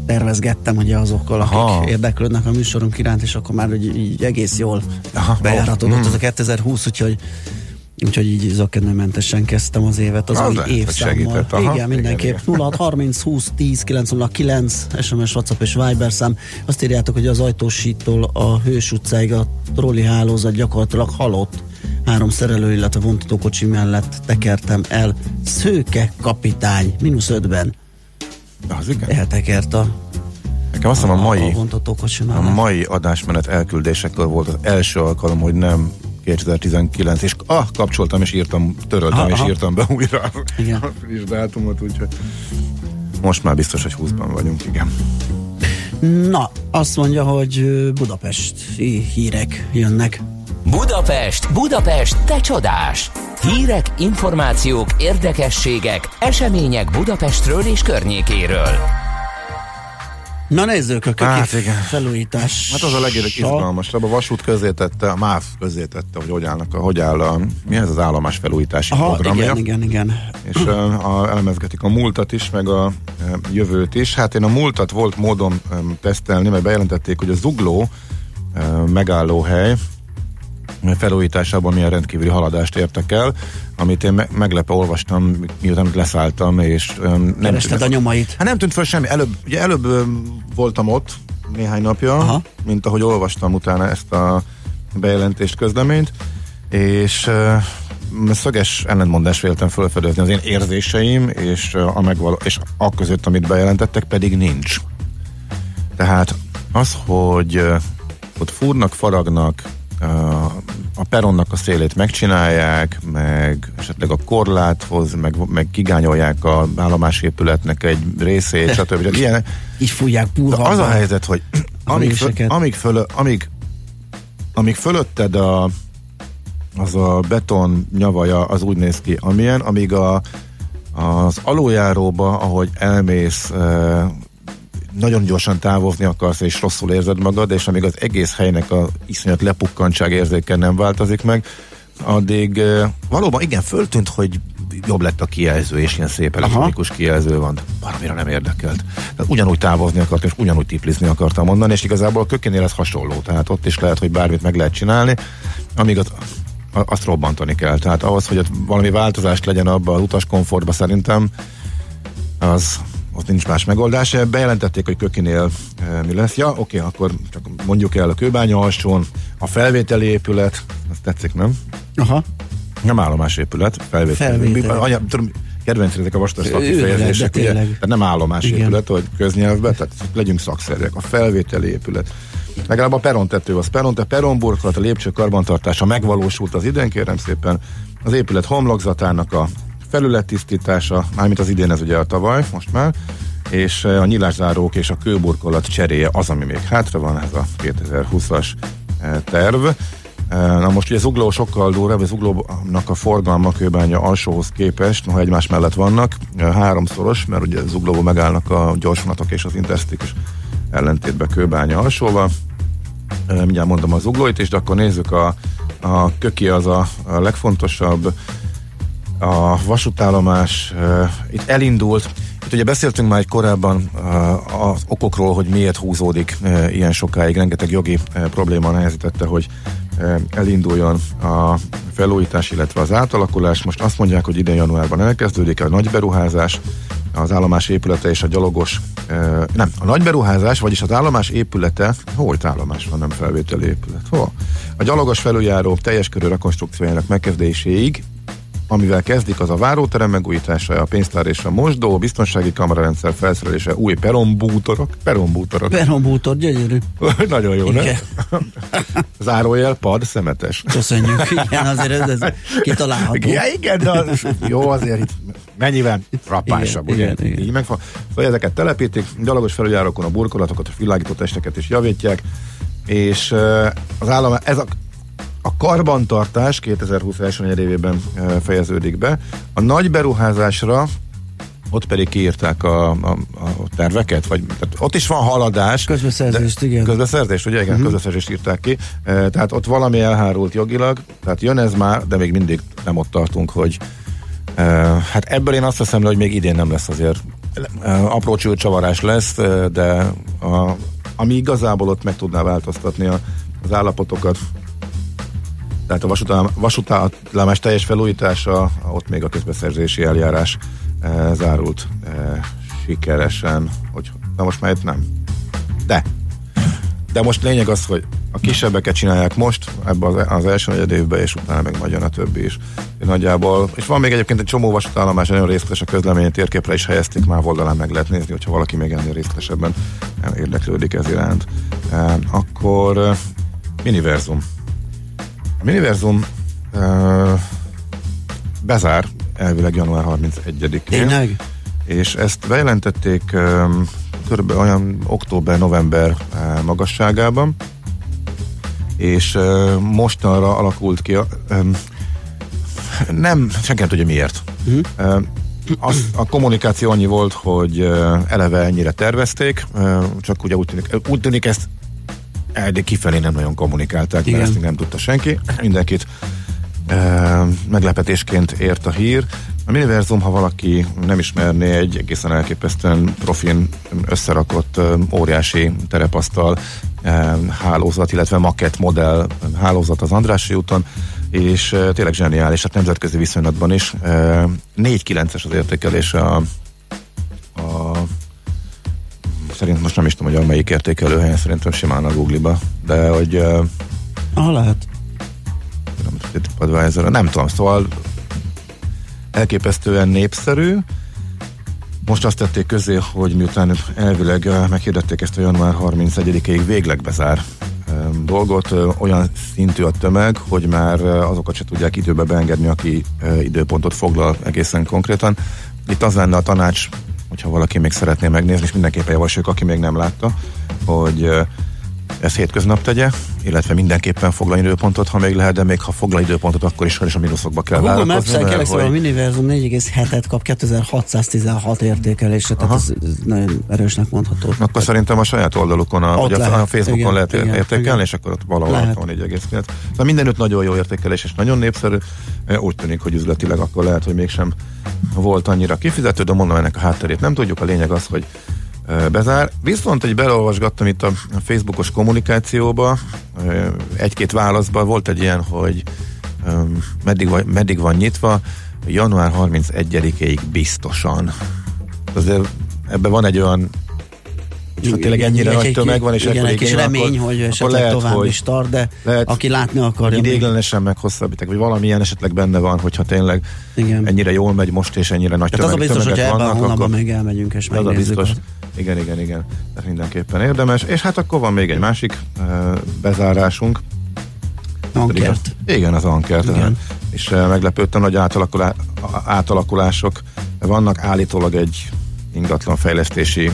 tervezgettem ugye azokkal, akik Aha. érdeklődnek a műsorunk iránt, és akkor már hogy így egész jól Aha, bejáratódott ó, az a 2020, úgyhogy Úgyhogy így zökkenőmentesen kezdtem az évet az Az új évszámmal. aha. Igen, mindenképp. igen. 06 30 20 10 909 SMS, WhatsApp és Viber szám. Azt írjátok, hogy az ajtósítól a Hős utcáig a trolli hálózat gyakorlatilag halott. Három szerelő, illetve vontatókocsi mellett tekertem el. Szőke kapitány, mínusz ötben Az igen. eltekert a, Nekem azt hiszem a a mai, a mellett. mai adásmenet elküldésekor volt az első alkalom, hogy nem 2019, és ah, kapcsoltam és írtam, töröltem Aha, és aha. írtam be újra Igen. a friss dátumot, úgyhogy most már biztos, hogy 20-ban vagyunk, igen. Na, azt mondja, hogy budapesti hírek jönnek. Budapest, Budapest, te csodás! Hírek, információk, érdekességek, események Budapestről és környékéről. Na nézzük, a köki Hát igen. felújítás. Hát az a legizgalmasabb, a vasút közé tette, a MÁV közé tette, hogy hogy, állnak a, hogy áll a, mi ez az állomás felújítási Aha, programja. igen, igen, igen. és uh, a, elemezgetik a múltat is, meg a uh, jövőt is. Hát én a múltat volt módon um, tesztelni, mert bejelentették, hogy a Zugló megállóhely felújításában milyen rendkívüli haladást értek el, amit én me- meglepve olvastam, miután leszálltam, és nem Kerested a nyomait. Hát nem tűnt fel semmi. Előbb, ugye előbb voltam ott néhány napja, Aha. mint ahogy olvastam utána ezt a bejelentést, közleményt, és szöges ellentmondás véltem felfedezni az én érzéseim, és, a megvaló, és a között, amit bejelentettek, pedig nincs. Tehát az, hogy ott fúrnak, faragnak, a peronnak a szélét megcsinálják, meg esetleg a korláthoz, meg, meg kigányolják a állomásépületnek egy részét, stb. Ilyen, Így fújják purva. az a helyzet, hogy amíg, föl, amíg, föl, amíg, amíg fölötted a, az a beton nyavaja az úgy néz ki, amilyen, amíg a, az aluljáróba, ahogy elmész, eh, nagyon gyorsan távozni akarsz, és rosszul érzed magad, és amíg az egész helynek a iszonyat lepukkantság érzéke nem változik meg, addig valóban igen, föltűnt, hogy jobb lett a kijelző, és ilyen szép elektronikus kijelző van. Valamire nem érdekelt. Tehát ugyanúgy távozni akartam, és ugyanúgy tiplizni akartam mondani, és igazából a kökénél ez hasonló. Tehát ott is lehet, hogy bármit meg lehet csinálni, amíg az, azt robbantani kell. Tehát ahhoz, hogy ott valami változást legyen abba az utas komfortba szerintem, az ott nincs más megoldás. Bejelentették, hogy kökinél e, mi lesz. Ja, oké, akkor csak mondjuk el a kőbánya alsón, a felvételi épület, azt tetszik, nem? Aha. Nem állomásépület, felvételi. Felvételi. Anya, tudom, kedvenc ezek a vastag Őrület, kifejezések, de ugye? tényleg. Tehát nem állomásépület, vagy köznyelvben, tehát legyünk szakszerűek. A felvételi épület. Legalább a perontető az peron, a peronburkolat, a lépcső karbantartása megvalósult az idén, kérem szépen. Az épület homlokzatának a felülettisztítása, mármint az idén ez ugye a tavaly, most már, és eh, a nyilászárók és a kőburkolat cseréje az, ami még hátra van, ez a 2020-as eh, terv. Eh, Na most ugye zugló sokkal durvább, az zuglónak a forgalma kőbánya alsóhoz képest, ha egymás mellett vannak, háromszoros, mert ugye zuglóban megállnak a gyorsvonatok és az intercitik is ellentétben kőbánya alsóval. Mindjárt mondom az zuglóit is, de akkor nézzük a, a köki az a, a legfontosabb a vasútállomás itt elindult. Itt ugye beszéltünk már egy korábban az okokról, hogy miért húzódik ilyen sokáig. Rengeteg jogi probléma nehezítette, hogy elinduljon a felújítás, illetve az átalakulás. Most azt mondják, hogy idén januárban elkezdődik a nagy beruházás, az állomás épülete és a gyalogos, nem, a nagy beruházás, vagyis az állomás épülete, hol állomás van, nem felvételi épület, hol? A gyalogos felüljáró teljes körű rekonstrukciójának megkezdéséig amivel kezdik, az a váróterem megújítása, a pénztár és a mosdó, a biztonsági kamerarendszer felszerelése, új perombútorok, perombútorok. Perombútor, gyönyörű. (laughs) Nagyon jó, nem? (laughs) Zárójel, pad, szemetes. Köszönjük. (laughs) Igen, azért ez, ez kitalálható. Ja, igen, de az, jó, azért itt mennyivel frappánsabb, Igen, ugye? igen, igen. Így megfog. Szóval ezeket telepítik, gyalogos felüljárókon a burkolatokat, a világító testeket is javítják, és az állam, ez a a karbantartás 2020 első eh, fejeződik be. A nagy beruházásra ott pedig kiírták a, a, a terveket, vagy tehát ott is van haladás. Közbeszerzést, de, igen. Közbeszerzést, ugye? Igen, uh-huh. közbeszerzést írták ki. E, tehát ott valami elhárult jogilag, tehát jön ez már, de még mindig nem ott tartunk, hogy e, hát ebből én azt hiszem, hogy még idén nem lesz azért e, apró csőcsavarás lesz, de a, ami igazából ott meg tudná változtatni a, az állapotokat, tehát a vasútállom- vasútállomás teljes felújítása, ott még a közbeszerzési eljárás e, zárult e, sikeresen, hogy na most már itt nem. De. De most lényeg az, hogy a kisebbeket csinálják most, ebbe az, az első negyed évben, és utána meg majd jön a többi is. Nagyjából, és van még egyébként egy csomó vasútállomás, nagyon részletes a közlemény térképre is helyezték, már oldalán meg lehet nézni, hogyha valaki még ennél részletesebben érdeklődik ez iránt. E, akkor Miniverzum. A Miniverzum uh, bezár elvileg január 31-én. Tényleg? És ezt bejelentették um, körülbelül olyan október-november uh, magasságában, és uh, mostanra alakult ki, a, um, nem, senki nem tudja miért. Uh, az, a kommunikáció annyi volt, hogy eleve ennyire tervezték, csak ugye úgy tűnik, úgy tűnik ezt de kifelé nem nagyon kommunikálták, Igen. mert ezt még nem tudta senki. Mindenkit e, meglepetésként ért a hír. A Miniverzum, ha valaki nem ismerné, egy egészen elképesztően profin összerakott e, óriási terepasztal hálózat, illetve makett modell hálózat az Andrássy úton, és tényleg zseniális, hát nemzetközi viszonylatban is. E, 4-9-es az értékelése a, a szerint most nem is tudom, hogy a melyik értékelőhelyen szerintem simán a Google-ba, de hogy uh, Ah, lehet. nem, TripAdvisor, nem tudom, szóval elképesztően népszerű. Most azt tették közé, hogy miután elvileg meghirdették ezt a január 31-ig végleg bezár, dolgot, olyan szintű a tömeg, hogy már azokat se tudják időbe beengedni, aki időpontot foglal egészen konkrétan. Itt az lenne a tanács, hogyha valaki még szeretné megnézni, és mindenképpen javasoljuk, aki még nem látta, hogy ezt hétköznap tegye, illetve mindenképpen foglaljon időpontot, ha még lehet, de még ha foglal időpontot, akkor is, is a mínuszokba kell A Google mert kérlek szépen a hogy- Miniverzum 4,7-et kap 2616 értékelésre, tehát ez, ez nagyon erősnek mondható. Akkor szerintem a saját oldalukon, a, a, lehet, a Facebookon igen, lehet igen, értékelni, igen. és akkor ott valahol Lehet. van 4,9. Szóval mindenütt nagyon jó értékelés, és nagyon népszerű. Úgy tűnik, hogy üzletileg akkor lehet, hogy mégsem volt annyira kifizető, de mondom ennek a hátterét nem tudjuk. A lényeg az, hogy bezár. Viszont, hogy beleolvasgattam itt a Facebookos kommunikációba, egy-két válaszban volt egy ilyen, hogy meddig, van, meddig van nyitva, január 31-ig biztosan. Azért ebben van egy olyan és ha tényleg ennyire Egy- nagy tömeg van, és igen, egy kis remény, akkor- hogy esetleg lehet, tovább hogy is tart, de lehet, aki látni akarja. hogy idéglenesen meghosszabbítak, vagy valamilyen esetleg benne van, hogyha tényleg Igen. ennyire jól megy most, és ennyire nagy Tehát az a tömeg, biztos, hogy ebben a hónapban még elmegyünk és az a megnézzük. biztos. Igen, igen, igen. Ez mindenképpen érdemes. És hát akkor van még egy másik uh, bezárásunk. Ankert. az- Igen, az Ankert. Igen. És uh, meglepődtem, nagy átalakulá- átalakulások vannak. Állítólag egy ingatlan fejlesztési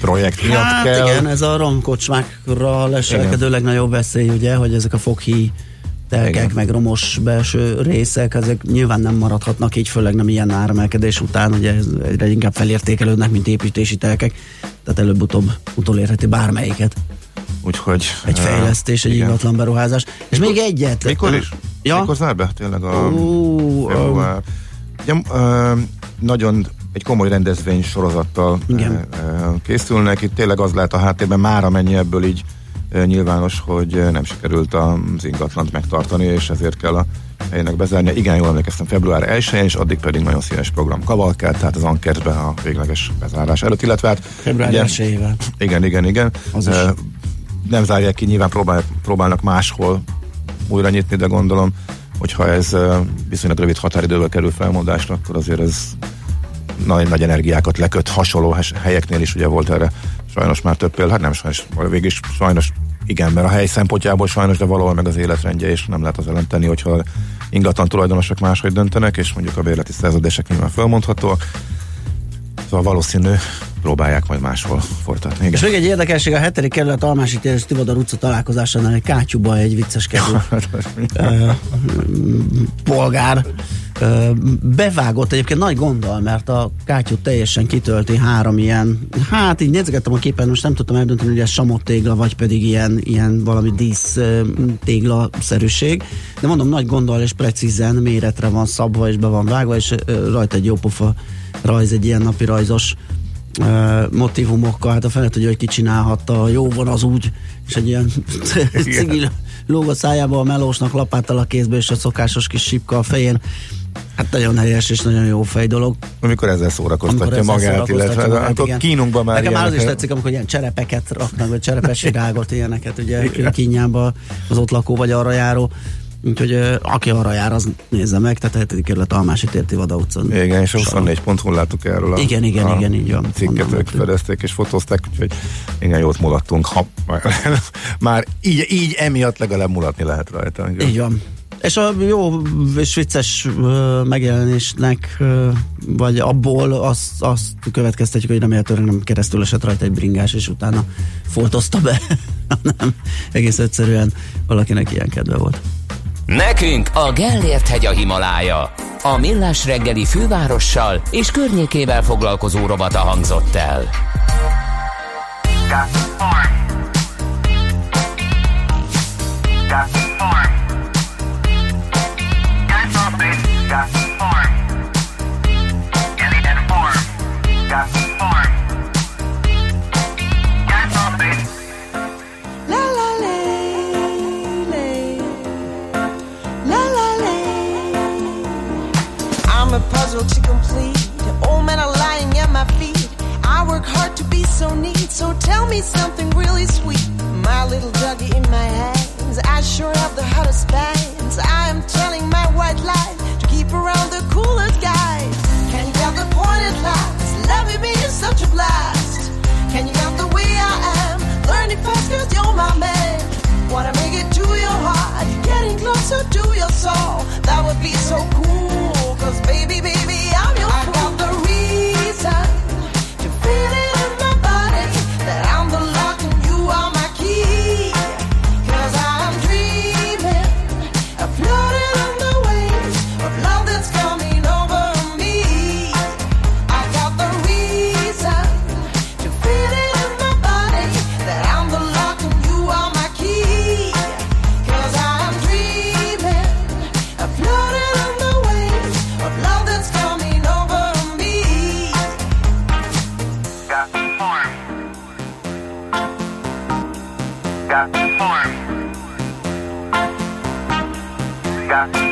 projekt miatt Hát kell. igen, ez a romkocsmákra leselkedő legnagyobb veszély, ugye, hogy ezek a foghí telkek, Igen. meg romos belső részek, ezek nyilván nem maradhatnak így, főleg nem ilyen áremelkedés után, ugye ez egyre inkább felértékelődnek, mint építési telkek, tehát előbb-utóbb utolérheti bármelyiket. Úgyhogy... Egy uh, fejlesztés, egy igen. ingatlan beruházás. És még egyet. Mikor is? Ja? Mikor zár be tényleg a Ú, február? Ugye, ö, nagyon egy komoly rendezvény sorozattal Igen. ö, ö, készülnek. Itt tényleg az lehet a háttérben már amennyi ebből így ö, nyilvános, hogy nem sikerült az ingatlant megtartani, és ezért kell a helynek bezárni. Igen, jól emlékeztem, február 1 és addig pedig nagyon színes program kavalkát, tehát az Ankertbe a végleges bezárás előtt, illetve hát Február ugye- 1 igen, igen, igen. Az Nem zárják ki, nyilván próbál, próbálnak máshol újra nyitni, de gondolom, hogyha ez viszonylag rövid határidővel kerül felmondásra, akkor azért ez nagy, nagy energiákat leköt hasonló helyeknél is ugye volt erre sajnos már több példa, hát nem sajnos, végig is sajnos igen, mert a hely szempontjából sajnos, de valahol meg az életrendje, és nem lehet az ellen tenni, hogyha ingatlan tulajdonosok máshogy döntenek, és mondjuk a bérleti szerződések nyilván felmondhatóak. Szóval valószínű, próbálják majd máshol folytatni. Igen. És még egy érdekesség, a hetedik kerület Almási tér és Tivadar utca találkozásánál egy kátyúba egy vicces kedvű (laughs) ö, polgár bevágott egyébként nagy gonddal, mert a kátyú teljesen kitölti három ilyen, hát így nézegettem a képen, most nem tudtam eldönteni, hogy ez samott tégla, vagy pedig ilyen, ilyen valami dísz ö, tégla szerűség, de mondom, nagy gonddal és precízen méretre van szabva és be van vágva, és rajta egy jó pofa rajz, egy ilyen napi rajzos motivumokkal, hát a fele tudja, hogy ki csinálhatta, jó van az úgy, és egy ilyen cigil lóg a szájába a melósnak lapáttal a kézbe, és a szokásos kis sipka a fején. Hát nagyon helyes és nagyon jó fej dolog. Amikor ezzel szórakoztatja ezzel magát, szórakoztatja illetve magát, akkor igen. kínunkban már Nekem már az is ilyenek- tetszik, amikor ilyen cserepeket raknak, vagy cserepes virágot, ilyeneket, ugye kínjába az ott lakó, vagy arra járó. Úgyhogy aki arra jár, az nézze meg, tehát a 7. kerület Almási térti Vada utcán. Igen, és 24 ponton láttuk erről a, Igen, igen, a igen, így van. cikket, ők fedezték és fotózták, úgyhogy igen, jót mulattunk. Ha, (laughs) már így, így emiatt legalább mulatni lehet rajta. Így van. És a jó és vicces megjelenésnek, vagy abból azt, azt következtetjük, hogy remélhetőleg nem keresztül esett rajta egy bringás, és utána foltozta be, (laughs) hanem egész egyszerűen valakinek ilyen kedve volt. Nekünk a Gellért hegy a Himalája. A Millás reggeli fővárossal és környékével foglalkozó robata hangzott el. La so neat, so tell me something really sweet. My little doggy in my hands, I sure have the hottest bands. I am telling my white lie to keep around the coolest guys. Can you get the point at last? Loving me is such a blast. Can you get the way I am? Learning fast cause you're my man. Wanna make it to your heart. Getting closer to your soul. That would be so cool. Cause baby, baby, Got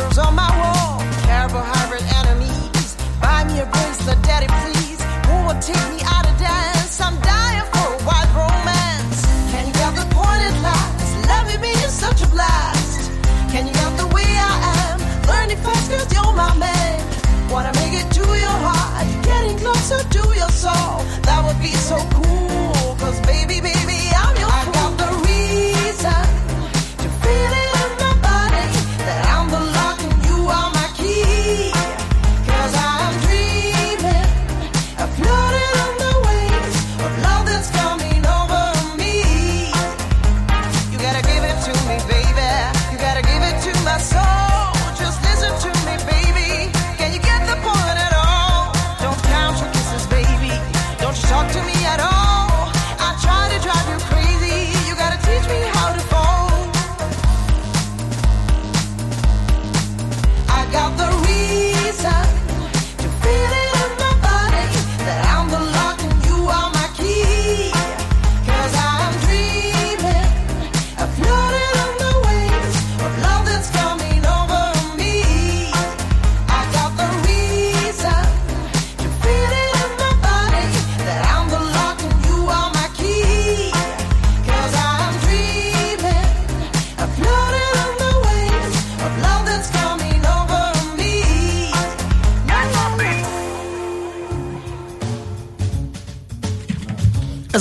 answers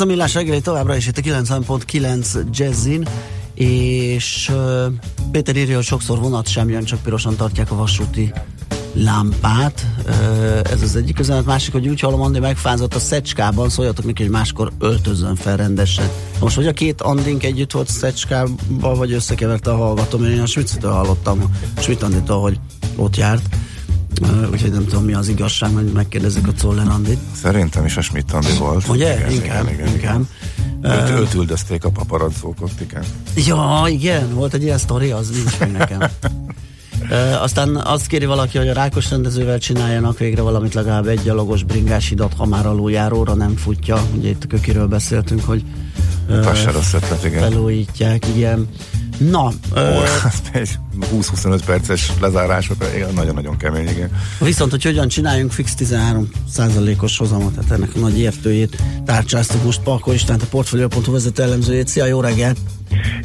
millás reggeli továbbra is itt a 90.9 Jazzin, és uh, Péter írja, hogy sokszor vonat sem jön, csak pirosan tartják a vasúti lámpát. Uh, ez az egyik üzenet. Másik, hogy úgy hallom, Andi megfázott a szecskában, szóljatok neki, hogy máskor öltözön fel rendesen. Most, hogy a két Andink együtt volt szecskában, vagy összekeverte a hallgatom, én a Schmitzitől hallottam, a Schmidt Anditól, hogy ott járt. Úgyhogy nem tudom mi az igazság, hogy megkérdezzük a Czoller Andit. Szerintem is a Schmidt Andi volt. Ugye? Igen, inkább, igen, inkább. igen. Őt, őt üldözték a paparazzók ott, igen. Ja, igen, volt egy ilyen sztori, az nincs meg nekem. (laughs) E, aztán azt kéri valaki, hogy a rákos rendezővel csináljanak végre valamit legalább egy gyalogos bringás hidat, ha már aluljáróra nem futja. Ugye itt a kökiről beszéltünk, hogy se rossz ötlet, igen. felújítják, igen. Na, Ó, (laughs) ö, egy 20-25 perces lezárások, igen, nagyon-nagyon kemény, igen. viszont, hogy hogyan csináljunk fix 13 os hozamot, tehát ennek a nagy értőjét tárcsáztuk most Palko Istvánt, a Portfolio.hu vezető elemzőjét. Szia, jó reggelt!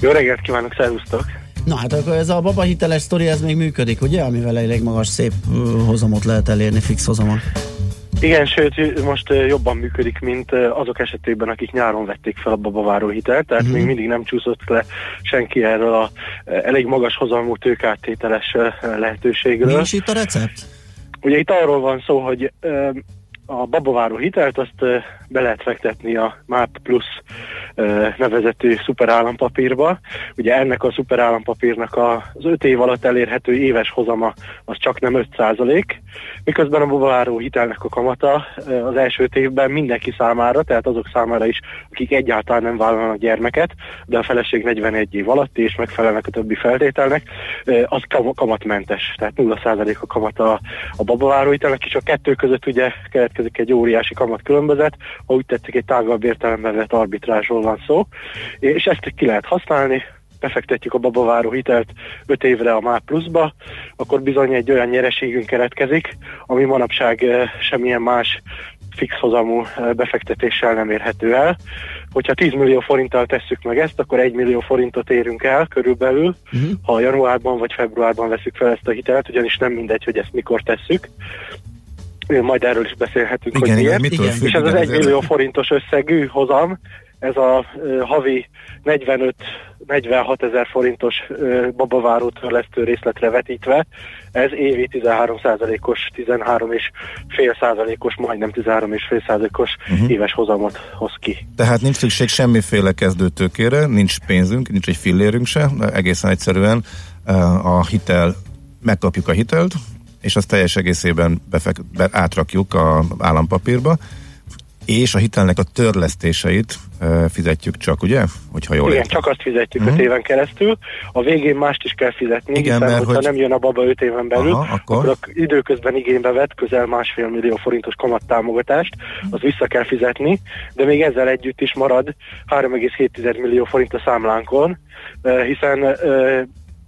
Jó reggelt kívánok, szervusztok! Na hát akkor ez a baba hiteles sztori, ez még működik, ugye? Amivel elég magas, szép hozamot lehet elérni, fix hozamot. Igen, sőt, most jobban működik, mint azok esetében, akik nyáron vették fel a babaváró hitelt, tehát Mhm. még mindig nem csúszott le senki erről a elég magas hozamú tőkáttételes ö, Mi lehetőségről. is itt a recept? Ugye itt arról van szó, hogy a babaváró hitelt azt be lehet fektetni a MAP Plus nevezetű szuperállampapírba. Ugye ennek a szuperállampapírnak az 5 év alatt elérhető éves hozama az csak nem 5 miközben a babaváró hitelnek a kamata az első évben mindenki számára, tehát azok számára is, akik egyáltalán nem vállalnak gyermeket, de a feleség 41 év alatti és megfelelnek a többi feltételnek, az kam- kamatmentes, tehát 0% a kamata a babaváró hitelnek, és a kettő között ugye keletkezik egy óriási kamat különbözet, ha úgy tetszik egy tágabb értelemben vett arbitrázsról van szó, és ezt ki lehet használni, befektetjük a babaváró hitelt 5 évre a MÁ pluszba, akkor bizony egy olyan nyereségünk keletkezik, ami manapság eh, semmilyen más fix hozamú eh, befektetéssel nem érhető el. Hogyha 10 millió forinttal tesszük meg ezt, akkor 1 millió forintot érünk el körülbelül, uh-huh. ha januárban vagy februárban veszük fel ezt a hitelt, ugyanis nem mindegy, hogy ezt mikor tesszük. Majd erről is beszélhetünk, Igen, hogy igen, miért. mitől függ, És ez az igen, 1 ez millió forintos összegű hozam, ez a havi 45-46 ezer forintos babaváró törlesztő részletre vetítve, ez évi 13%-os, 13 és fél százalékos, majdnem 13 és fél százalékos uh-huh. éves hozamot hoz ki. Tehát nincs szükség semmiféle kezdőtőkére, nincs pénzünk, nincs egy fillérünk se, egészen egyszerűen a hitel, megkapjuk a hitelt, és azt teljes egészében befek, be, átrakjuk a állampapírba, és a hitelnek a törlesztéseit e, fizetjük csak, ugye? Hogyha jól Igen, értem. csak azt fizetjük. 5 éven keresztül. A végén mást is kell fizetni, Igen, hiszen mert hogyha hogy- nem jön a baba 5 éven belül, Aha, akkor? akkor időközben igénybe vett közel másfél millió forintos kamattámogatást, az vissza kell fizetni, de még ezzel együtt is marad 3,7 millió forint a számlánkon, hiszen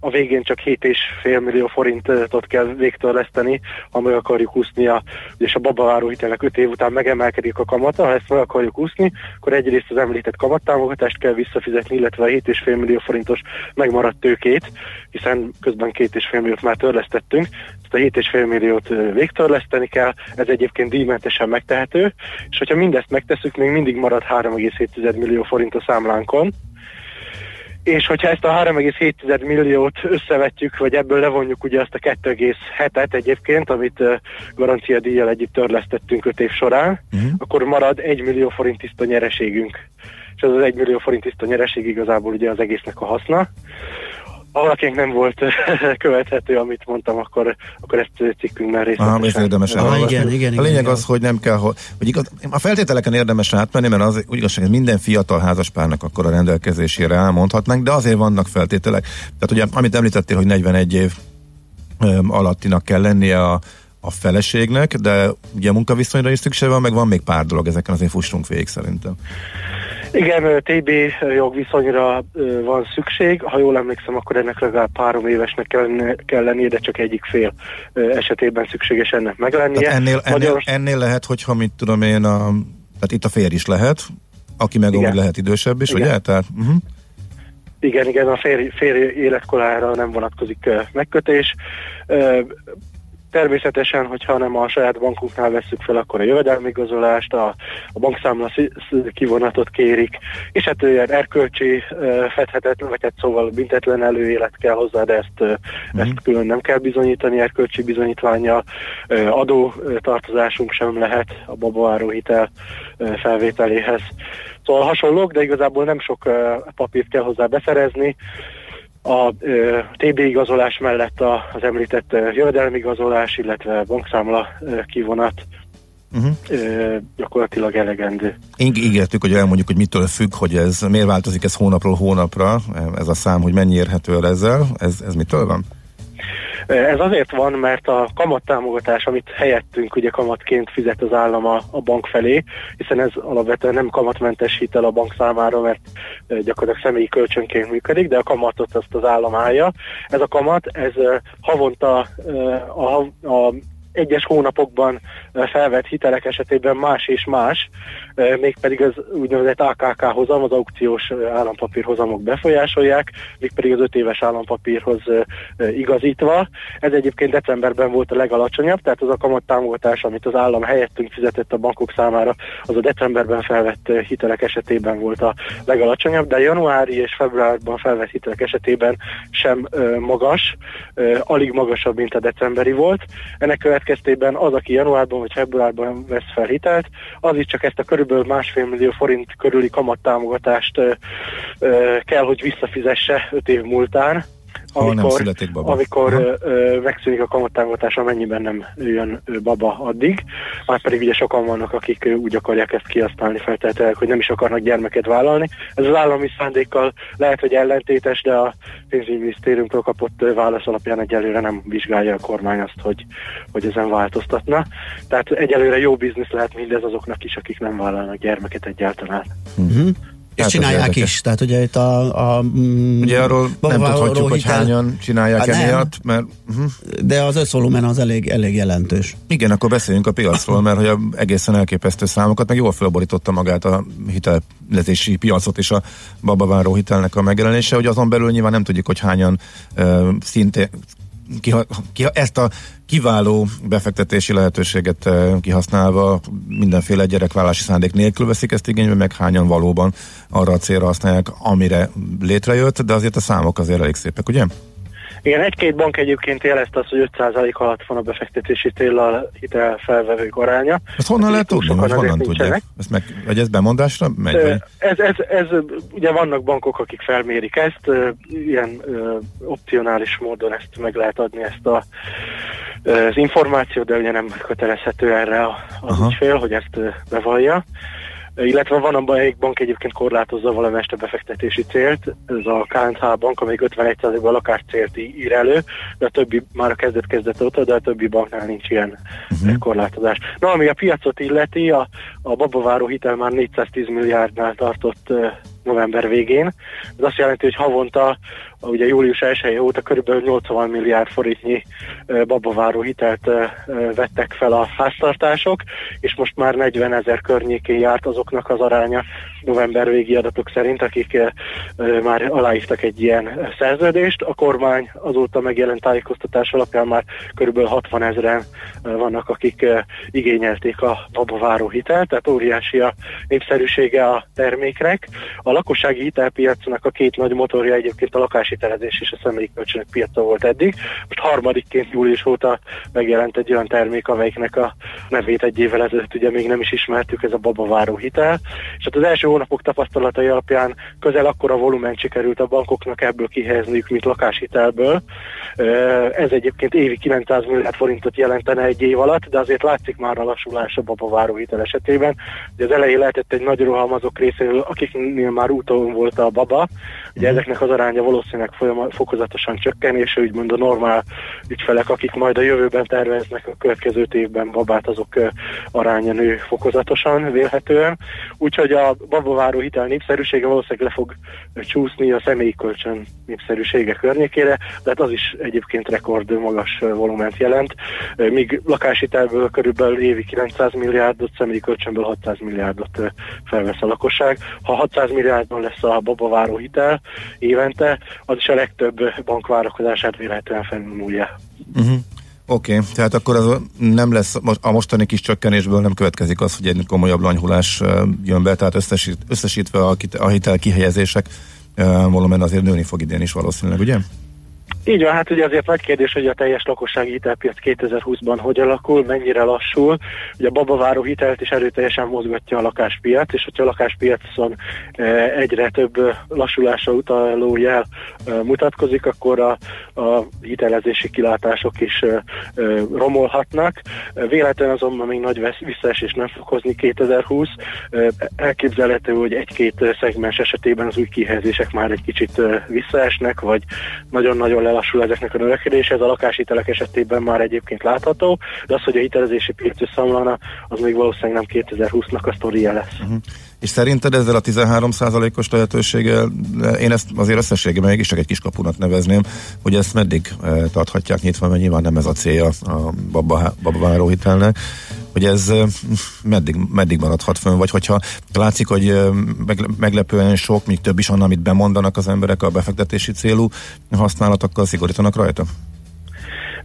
a végén csak 7,5 millió forintot kell végtörleszteni, ha meg akarjuk úszni, és a babaváró hitelnek 5 év után megemelkedik a kamata, ha ezt meg akarjuk úszni, akkor egyrészt az említett kamattámogatást kell visszafizetni, illetve a 7,5 millió forintos megmaradt tőkét, hiszen közben 2,5 milliót már törlesztettünk, ezt a 7,5 milliót végtörleszteni kell, ez egyébként díjmentesen megtehető, és hogyha mindezt megtesszük, még mindig marad 3,7 millió forint a számlánkon, és hogyha ezt a 3,7 milliót összevetjük, vagy ebből levonjuk ugye azt a 2,7-et egyébként, amit garancia díjjal együtt törlesztettünk 5 év során, uh-huh. akkor marad 1 millió forint tiszta nyereségünk. És ez az 1 millió forint tiszta nyereség igazából ugye az egésznek a haszna. Ha valakinek nem volt (laughs) követhető, amit mondtam, akkor, akkor ezt cikkünkben részletesen. Aha, ez érdemes Ah, elolvasni. igen, igen, A igen, lényeg igen. az, hogy nem kell, hogy, hogy igaz, a feltételeken érdemes átmenni, mert az úgy igazság, hogy minden fiatal házaspárnak akkor a rendelkezésére elmondhatnánk, de azért vannak feltételek. Tehát ugye, amit említettél, hogy 41 év öm, alattinak kell lennie a, a feleségnek, de ugye munkaviszonyra is szükség van, meg van még pár dolog, ezeken azért fussunk végig szerintem. Igen, TB jogviszonyra van szükség. Ha jól emlékszem, akkor ennek legalább három évesnek kell, lennie- kell lennie, de csak egyik fél esetében szükséges ennek meglennie. Tehát ennél, ennél, Magyar- ennél lehet, hogyha mit tudom én, a, tehát itt a férj is lehet, aki meg Igen. úgy lehet idősebb is, Igen. ugye? Tehát, uh-huh. Igen, igen, a férj, férj életkorára nem vonatkozik megkötés. Természetesen, hogyha nem a saját bankunknál veszük fel, akkor a jövedelmigazolást, a, a bankszámla kivonatot kérik, és hát olyan erkölcsi fedhetetlen, vagy hát szóval büntetlen előélet kell hozzá, de ezt, ö, ezt külön nem kell bizonyítani erkölcsi bizonyítványa, adó tartozásunk sem lehet a babaváró hitel felvételéhez. Szóval hasonlók, de igazából nem sok papírt kell hozzá beszerezni, a ö, TB igazolás mellett a, az említett ö, jövedelmi igazolás, illetve bankszámla ö, kivonat Uh-huh. ö, gyakorlatilag elegendő. Íg- ígértük, hogy elmondjuk, hogy mitől függ, hogy ez miért változik ez hónapról hónapra, ez a szám, hogy mennyi érhető el ezzel, ez, ez mitől van? Ez azért van, mert a kamattámogatás, amit helyettünk ugye kamatként fizet az állam a, a bank felé, hiszen ez alapvetően nem kamatmentes hitel a bank számára, mert gyakorlatilag személyi kölcsönként működik, de a kamatot azt az állam állja. Ez a kamat, ez havonta ö, a, a egyes hónapokban felvett hitelek esetében más és más, mégpedig az úgynevezett AKK hozam, az aukciós állampapír hozamok befolyásolják, mégpedig az öt éves állampapírhoz igazítva. Ez egyébként decemberben volt a legalacsonyabb, tehát az a kamattámogatás, amit az állam helyettünk fizetett a bankok számára, az a decemberben felvett hitelek esetében volt a legalacsonyabb, de januári és februárban felvett hitelek esetében sem magas, alig magasabb, mint a decemberi volt. Ennek következtében az, aki januárban vagy februárban vesz fel hitelt, az is csak ezt a körülbelül másfél millió forint körüli kamattámogatást kell, hogy visszafizesse 5 év múltán, Ha nem születik baba. amikor ö, ö, megszűnik a kamattámogatás, amennyiben nem jön baba addig. Már pedig ugye sokan vannak, akik úgy akarják ezt kihasználni feltételenek, hogy nem is akarnak gyermeket vállalni. Ez az állami szándékkal lehet, hogy ellentétes, de a pénzügyminisztériumtól kapott válasz alapján egyelőre nem vizsgálja a kormány azt, hogy, hogy ezen változtatna. Tehát egyelőre jó biznisz lehet mindez azoknak is, akik nem vállalnak gyermeket egyáltalán. Uh-huh. És Hát, csinálják is, tehát ugye itt a... a mm, Ugye arról nem tudhatjuk, hogy hányan csinálják Hát emiatt, mert uh-huh. De az összvolumen az elég, elég jelentős. igen, akkor beszéljünk a piacról, mert hogy egészen elképesztő számokat, meg jól felborította magát a hitelezési piacot és a babaváró hitelnek a megjelenése, hogy azon belül nyilván nem tudjuk, hogy hányan uh, szintén kiha, kiha, ezt a kiváló befektetési lehetőséget uh, kihasználva mindenféle gyerekvállási szándék nélkül veszik ezt igénybe, meg hányan valóban arra a célra használják, amire létrejött, de azért a számok azért elég szépek, ugye? Igen, egy-két bank egyébként jelezte azt, hogy 5% alatt van a befektetési téllal hitel felvevők aránya. Ezt honnan lehet tudni, hogy honnan tudják? Ezt meg, vagy ez bemondásra megy? Vagy? Ez, ez, ez, ugye vannak bankok, akik felmérik ezt, ilyen ö, opcionális módon ezt meg lehet adni ezt a, az információt, de ugye nem kötelezhető erre az Aha. ügyfél, hogy ezt bevallja. Illetve van abban egy bank egyébként korlátozza valamelyest a befektetési célt, ez a KNH bank, amelyik 51%-ban a lakáscélt ír elő, de a többi már a kezdet kezdete óta, de a többi banknál nincs ilyen uh-huh. korlátozás. Na, ami a piacot illeti, a, a babaváró hitel már 410 milliárdnál tartott november végén. Ez azt jelenti, hogy havonta, ugye július 1 óta körülbelül 80 milliárd forintnyi babaváró hitelt vettek fel a háztartások, és most már 40 ezer környékén járt azoknak az aránya november végi adatok szerint, akik ö, ö, már aláírtak egy ilyen szerződést. A kormány azóta megjelent tájékoztatás alapján már körülbelül 60 ezeren ö, vannak, akik igényelték a babaváró hitelt, tehát óriási a népszerűsége a terméknek. A lakossági hitelpiacnak a két nagy motorja egyébként a lakáshitelezés és a személyi kölcsönök piaca volt eddig. Most harmadikként július óta megjelent egy olyan termék, amelyiknek a nevét egy évvel ezelőtt ugye még nem is ismertük, ez a babaváró hitel. És hát az első hónapok tapasztalatai alapján közel akkora volumen sikerült a bankoknak ebből kihelyezniük, mint lakáshitelből. Ez egyébként évi 900 milliárd forintot jelentene egy év alatt, de azért látszik már a lassulás a babaváró hitel esetében. Ugye az elején lehetett egy nagy roham azok részéről, akiknél már úton volt a baba. Ugye ezeknek az aránya valószínűleg folyama, fokozatosan csökken, és úgymond a normál ügyfelek, akik majd a jövőben terveznek a következő évben babát, azok aránya nő fokozatosan, vélhetően. Úgyhogy a babaváró hitel népszerűsége valószínűleg le fog csúszni a személyi kölcsön népszerűsége környékére, de hát az is egyébként rekord magas volument jelent, míg lakáshitelből körülbelül évi 900 milliárdot, személyi kölcsönből 600 milliárdot felvesz a lakosság. Ha 600 milliárdon lesz a babaváró hitel évente, az is a legtöbb bank várakozását vélhetően felmúlja. Uh-huh. Oké, okay, tehát akkor az nem lesz, a mostani kis csökkenésből nem következik az, hogy egy komolyabb lanyhulás jön be, tehát összesít, összesítve a, a hitel kihelyezések volumen azért nőni fog idén is valószínűleg, ugye? Így van, hát ugye azért nagy kérdés, hogy a teljes lakossági hitelpiac 2020-ban hogy alakul, mennyire lassul. Ugye a babaváró hitelt is erőteljesen mozgatja a lakáspiac, és hogyha a lakáspiacon eh, egyre több eh, lassulásra utaló jel eh, mutatkozik, akkor a, a hitelezési kilátások is romolhatnak. Véletlen azonban még nagy visszaesés nem fog hozni 2020. Eh, Elképzelhető, hogy egy-két szegmens esetében az új kihelyezések már egy kicsit visszaesnek, vagy nagyon-nagyon lelassul ezeknek a növekedése, ez a lakáshitelek esetében már egyébként látható, de az, hogy a hitelezési piac összeomlana, az még valószínűleg nem 2020-nak a sztoria lesz. Uh-huh. És szerinted ezzel a 13%-os lehetőséggel, én ezt azért összességében mégis csak egy kiskapunak nevezném, hogy ezt meddig eh, tarthatják nyitva, mert nyilván nem ez a célja a baba, babaváró hitelnek, hogy ez meddig, meddig maradhat fönn, vagy hogyha látszik, hogy megle- meglepően sok, még több is annál, amit bemondanak az emberek a befektetési célú használatokkal szigorítanak rajta?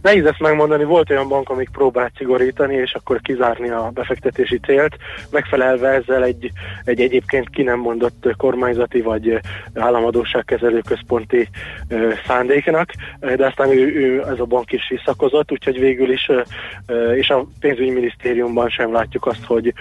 Nehéz ezt megmondani, volt olyan bank, amik próbált szigorítani, és akkor kizárni a befektetési célt, megfelelve ezzel egy, egy egyébként ki nem mondott kormányzati vagy államadóságkezelő központi szándéknak, de aztán ő, ő, ez a bank is visszakozott, úgyhogy végül is, és a pénzügyminisztériumban sem látjuk azt, hogy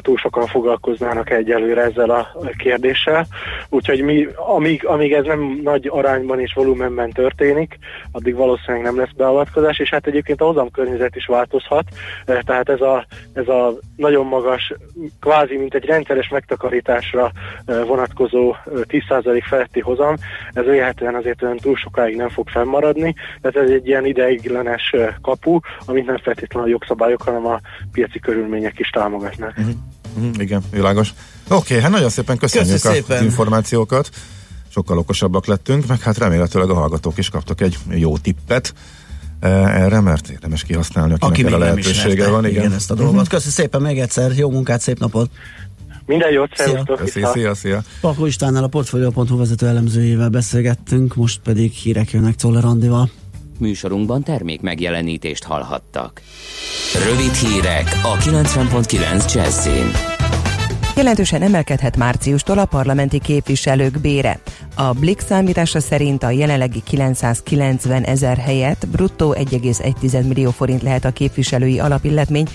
túl sokan foglalkoznának egyelőre ezzel a kérdéssel, úgyhogy mi, amíg, amíg ez nem nagy arányban és volumenben történik, addig valószínűleg nem lesz beavatkozás, és hát egyébként a hozamkörnyezet is változhat, eh, tehát ez a, ez a nagyon magas, kvázi mint egy rendszeres megtakarításra eh, vonatkozó eh, 10% feletti hozam, ez véletlenül azért olyan túl sokáig nem fog fennmaradni, tehát ez egy ilyen ideiglenes eh, kapu, amit nem feltétlenül a jogszabályok, hanem a piaci körülmények is támogatnak. Uh-huh. Mhm, igen, világos. Oké, okay, hát nagyon szépen köszönjük Köszi a, szépen. az információkat. Sokkal okosabbak lettünk, meg hát remélhetőleg a hallgatók is kaptak egy jó tippet eh, erre, mert érdemes kihasználni, akinek Aki erre lehetősége van. igen. ezt a dolgot. Köszi szépen még egyszer, jó munkát, szép napot! Minden jót, Szia. szervusztok! Köszi, viszont. szia, szia. Pakó Istvánnal a Portfolio.hu vezető elemzőjével beszélgettünk, most pedig hírek jönnek Czoller Andival. Műsorunkban termék megjelenítést hallhattak. Rövid hírek a 90.9 Jazzin. Jelentősen emelkedhet márciustól a parlamenti képviselők bére. A Blick számítása szerint a jelenlegi 990 ezer helyett bruttó 1,1 millió forint lehet a képviselői alapilletmény,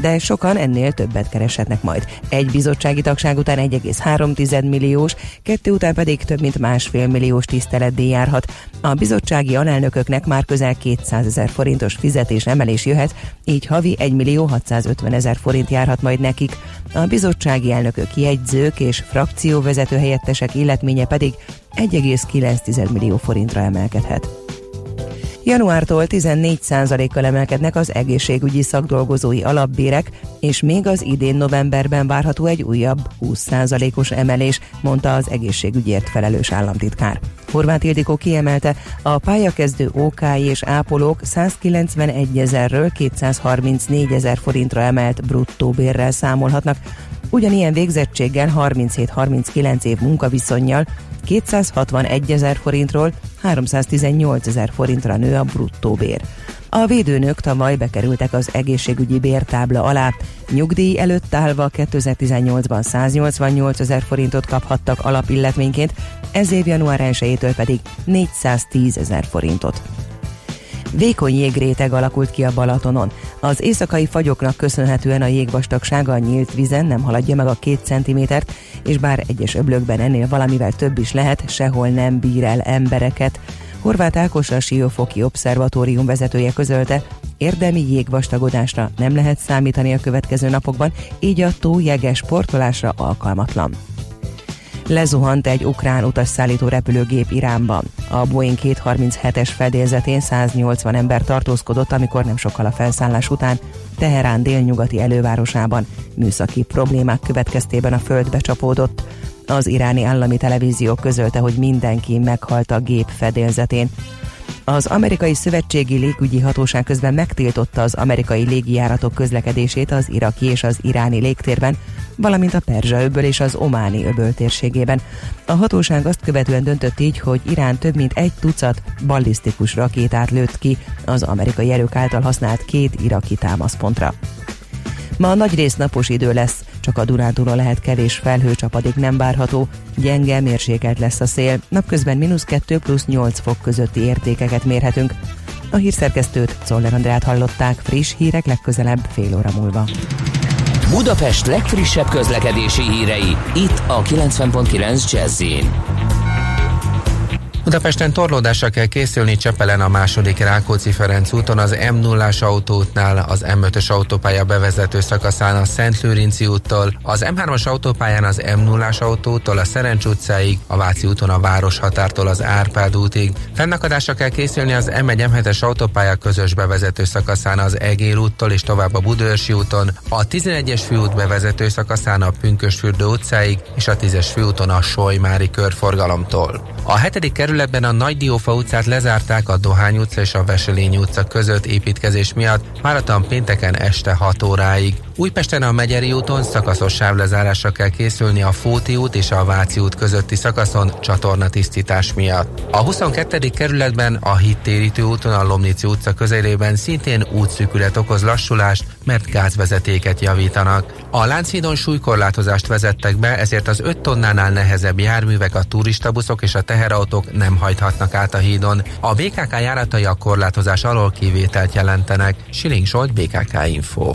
de sokan ennél többet kereshetnek majd. Egy bizottsági tagság után 1,3 milliós, kettő után pedig több mint másfél milliós tiszteletdíj járhat. A bizottsági alelnököknek már közel 200 ezer forintos fizetés emelés jöhet, így havi 1 millió 650 ezer forint járhat majd nekik. A bizottsági elnökök jegyzők és frakcióvezető helyettesek illetménye pedig 1,9 millió forintra emelkedhet. Januártól 14%-kal emelkednek az egészségügyi szakdolgozói alapbérek, és még az idén novemberben várható egy újabb 20%-os emelés, mondta az egészségügyért felelős államtitkár. Horváth Ildikó kiemelte, a pályakezdő OK és ápolók 191 ezerről 234 ezer forintra emelt bruttó bérrel számolhatnak, ugyanilyen végzettséggel 37-39 év munkaviszonyjal 261 ezer forintról 318 ezer forintra nő a bruttó bér. A védőnők tavaly bekerültek az egészségügyi bértábla alá. Nyugdíj előtt állva 2018-ban 188 ezer forintot kaphattak alapilletményként, ez év január 1-től pedig 410 ezer forintot. Vékony jégréteg alakult ki a Balatonon. Az éjszakai fagyoknak köszönhetően a jégvastagsága a nyílt vízen nem haladja meg a két centimétert, és bár egyes öblökben ennél valamivel több is lehet, sehol nem bír el embereket. Horváth Ákos a Siófoki Obszervatórium vezetője közölte, érdemi jégvastagodásra nem lehet számítani a következő napokban, így a tó jeges sportolásra alkalmatlan lezuhant egy ukrán utasszállító repülőgép Iránban. A Boeing 237-es fedélzetén 180 ember tartózkodott, amikor nem sokkal a felszállás után Teherán délnyugati elővárosában műszaki problémák következtében a földbe csapódott. Az iráni állami televízió közölte, hogy mindenki meghalt a gép fedélzetén. Az amerikai szövetségi légügyi hatóság közben megtiltotta az amerikai légijáratok közlekedését az iraki és az iráni légtérben, valamint a Perzsa öböl és az Ománi öböl térségében. A hatóság azt követően döntött így, hogy Irán több mint egy tucat ballisztikus rakétát lőtt ki az amerikai erők által használt két iraki támaszpontra. Ma nagy rész napos idő lesz, csak a Dunántúlon lehet kevés felhőcsapadék nem várható, gyenge, mérsékelt lesz a szél, napközben mínusz 2 plusz 8 fok közötti értékeket mérhetünk. A hírszerkesztőt, Czoller Andrát hallották, friss hírek legközelebb fél óra múlva. Budapest legfrissebb közlekedési hírei, itt a 90.9 jazz Budapesten torlódásra kell készülni Csepelen a második Rákóczi-Ferenc úton, az m 0 autóútnál, az M5-ös autópálya bevezető szakaszán a Szent Lőrinci úttól, az M3-as autópályán az m 0 autótól a Szerencs utcáig, a Váci úton a Városhatártól az Árpád útig. Fennakadásra kell készülni az M1 M7-es autópálya közös bevezető szakaszán az Egér úttól és tovább a Budőrsi úton, a 11-es főút bevezető szakaszán a Pünkösfürdő utcáig és a 10-es főúton a Solymári körforgalomtól. A hetedik kerületben a Nagy Diófa utcát lezárták a Dohány utca és a Veselény utca között építkezés miatt, váratlan pénteken este 6 óráig. Újpesten a Megyeri úton szakaszos sávlezárásra kell készülni a Fóti út és a Váci út közötti szakaszon csatornatisztítás miatt. A 22. kerületben a Hittérítő úton a Lomnici utca közelében szintén útszűkület okoz lassulást, mert gázvezetéket javítanak. A Lánchídon súlykorlátozást vezettek be, ezért az 5 tonnánál nehezebb járművek, a turistabuszok és a teherautók nem hajthatnak át a hídon. A BKK járatai a korlátozás alól kivételt jelentenek. Siling Zsolt, BKK Info.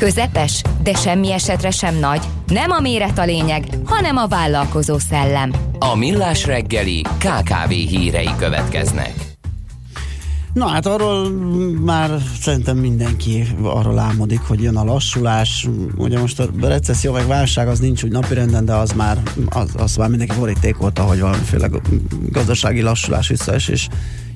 Közepes, de semmi esetre sem nagy. Nem a méret a lényeg, hanem a vállalkozó szellem. A Millás reggeli KKV hírei következnek. Na hát arról már szerintem mindenki arról álmodik, hogy jön a lassulás. Ugye most a recesszió meg válság az nincs úgy napirenden, de az már, az, az már mindenki borítékolta, hogy valamiféle gazdasági lassulás visszaesés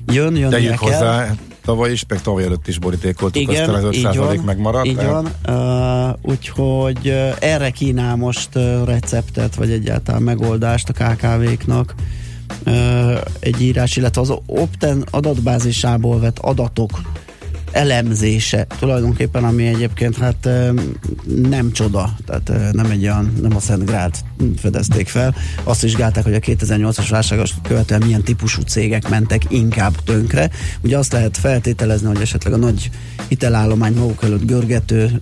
jön, jön Tegyük kell. hozzá, tavaly is, meg tavaly előtt is borítékoltuk, Igen, aztán az 5 így van, megmaradt. Így van, uh, úgyhogy uh, erre kínál most uh, receptet, vagy egyáltalán megoldást a KKV-knak uh, egy írás, illetve az Opten adatbázisából vett adatok elemzése tulajdonképpen, ami egyébként hát nem csoda, tehát nem egy olyan, nem a Szent Grált fedezték fel. Azt vizsgálták, hogy a 2008-as válságos követően milyen típusú cégek mentek inkább tönkre. Ugye azt lehet feltételezni, hogy esetleg a nagy hitelállomány maguk előtt görgető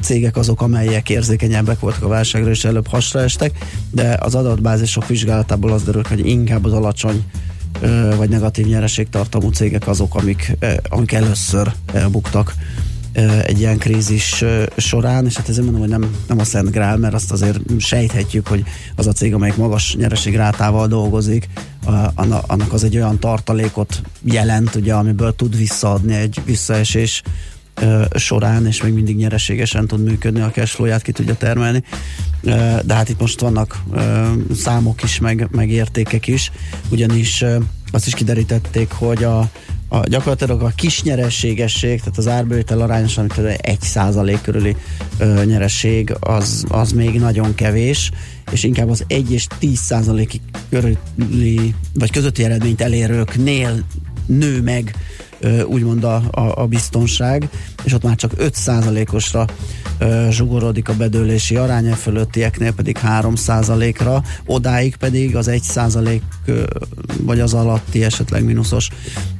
cégek azok, amelyek érzékenyebbek voltak a válságra, és előbb hasra estek, de az adatbázisok vizsgálatából az derül, hogy inkább az alacsony vagy negatív nyereségtartalmú cégek azok, amik, amik először buktak egy ilyen krízis során, és hát ezért mondom, hogy nem, nem a Szent Grál, mert azt azért sejthetjük, hogy az a cég, amelyik magas nyereségrátával dolgozik, annak az egy olyan tartalékot jelent, ugye, amiből tud visszaadni egy visszaesés során, és még mindig nyereségesen tud működni, a cashflow-ját ki tudja termelni. De hát itt most vannak számok is, meg, meg értékek is, ugyanis azt is kiderítették, hogy a, a gyakorlatilag a kis nyerességesség, tehát az árbevétel arányosan, amit egy százalék körüli ö, nyeresség, az, az még nagyon kevés, és inkább az 1 és 10 százaléki körüli, vagy közötti eredményt elérőknél nő meg úgymond a, a, a biztonság, és ott már csak 5%-osra zsugorodik a bedőlési aránya, fölöttieknél pedig 3%-ra, odáig pedig az 1% vagy az alatti esetleg mínuszos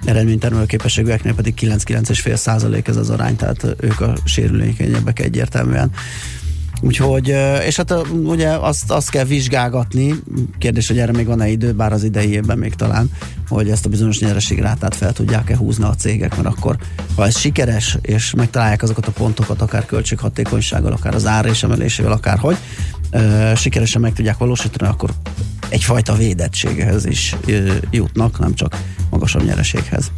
eredménytermelő képességűeknél pedig 9-9,5% ez az arány, tehát ők a sérülékenyebbek egyértelműen. Úgyhogy, és hát ugye azt, azt kell vizsgálgatni, kérdés, hogy erre még van-e idő, bár az idei évben még talán, hogy ezt a bizonyos nyereségrátát fel tudják-e húzni a cégek, mert akkor, ha ez sikeres, és megtalálják azokat a pontokat, akár költséghatékonysággal, akár az ár és emelésével, akár hogy, sikeresen meg tudják valósítani, akkor egyfajta védettséghez is jutnak, nem csak magasabb nyereséghez.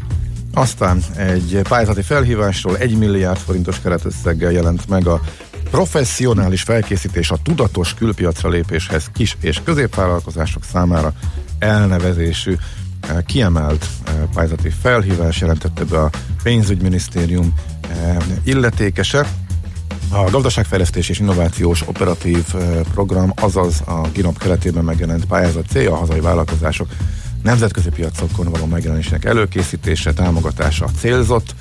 Aztán egy pályázati felhívásról 1 milliárd forintos keretösszeggel jelent meg a professzionális felkészítés a tudatos külpiacra lépéshez kis és középvállalkozások számára elnevezésű eh, kiemelt eh, pályázati felhívás jelentette be a pénzügyminisztérium eh, illetékese. A gazdaságfejlesztés és innovációs operatív program, azaz a GINOP keretében megjelent pályázat célja a hazai vállalkozások nemzetközi piacokon való megjelenésének előkészítése, támogatása célzott,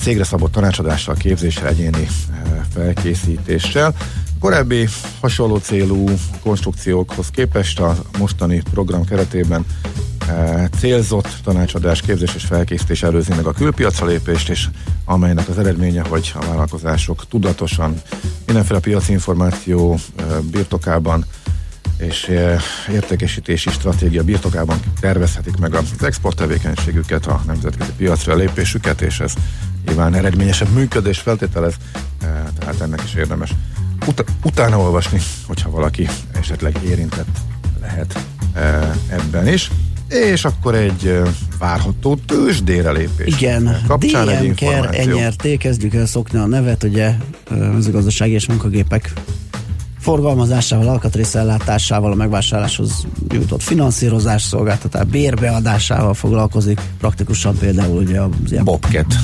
cégre szabott tanácsadással, képzéssel, egyéni felkészítéssel. Korábbi hasonló célú konstrukciókhoz képest a mostani program keretében célzott tanácsadás, képzés és felkészítés előzi meg a külpiacra lépést, és amelynek az eredménye, hogy a vállalkozások tudatosan mindenféle piaci információ birtokában és értékesítési stratégia birtokában tervezhetik meg az export tevékenységüket, a nemzetközi piacra lépésüket, és ez nyilván eredményesebb működés feltételez, tehát ennek is érdemes ut- utána olvasni, hogyha valaki esetleg érintett lehet ebben is. És akkor egy várható tőzsdére lépés. Igen, Kapcsán DM Care NRT, kezdjük el szokni a nevet, ugye mezőgazdasági és munkagépek forgalmazásával, alkatrészellátásával, a megvásárláshoz jutott finanszírozás szolgáltatás, bérbeadásával foglalkozik, praktikusan például ugye az ilyen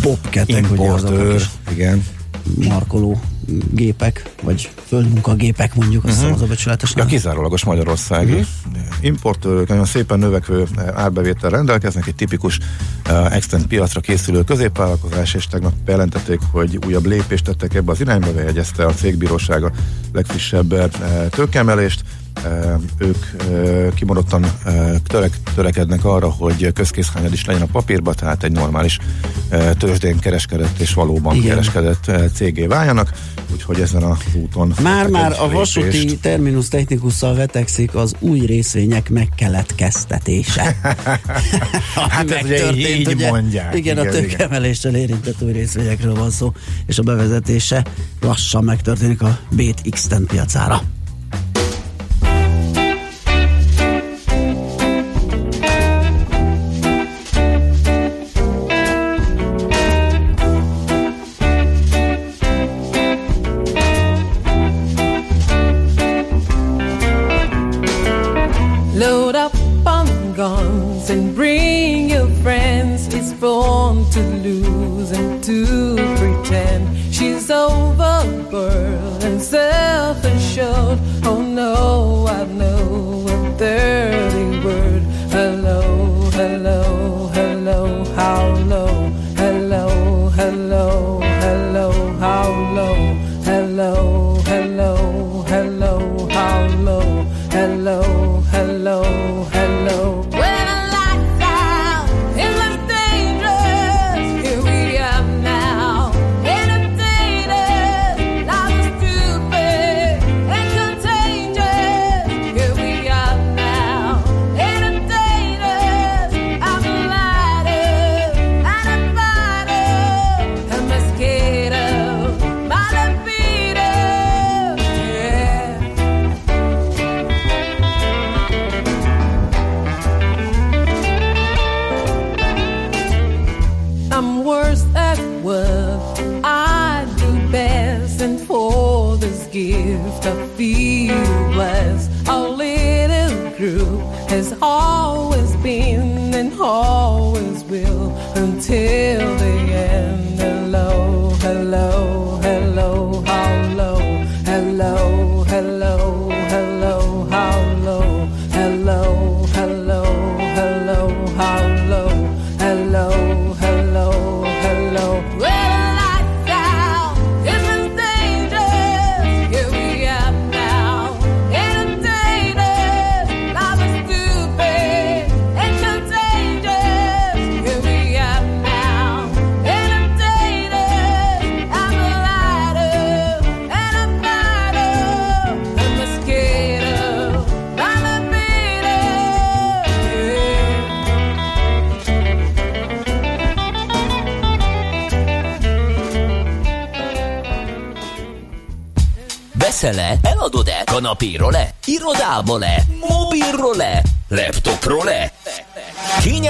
Bobcatek, ugye azok igen. markoló gépek, vagy földmunkagépek mondjuk, azt uh-huh. az a becsületes. A kizárólagos magyarországi uh-huh. importőrök nagyon szépen növekvő árbevétel rendelkeznek, egy tipikus uh, extent piacra készülő középvállalkozás, és tegnap bejelentették, hogy újabb lépést tettek ebbe az irányba, bejegyezte a cégbíróság a legfrissebb uh, tőkemelést, ők kimondottan törek, törekednek arra, hogy közkészhányad is legyen a papírba, tehát egy normális tőzsdén kereskedett és valóban Igen. Kereskedett cégé váljanak, úgyhogy ezen az úton Már-már a vasúti terminus technikusszal vetekszik az új részvények megkeletkeztetése. (laughs) Hát ez ugye így mondják. Igen, Igen, a tőkemeléssel érintett új részvényekről van szó, és a bevezetése lassan megtörténik a x piacára. love.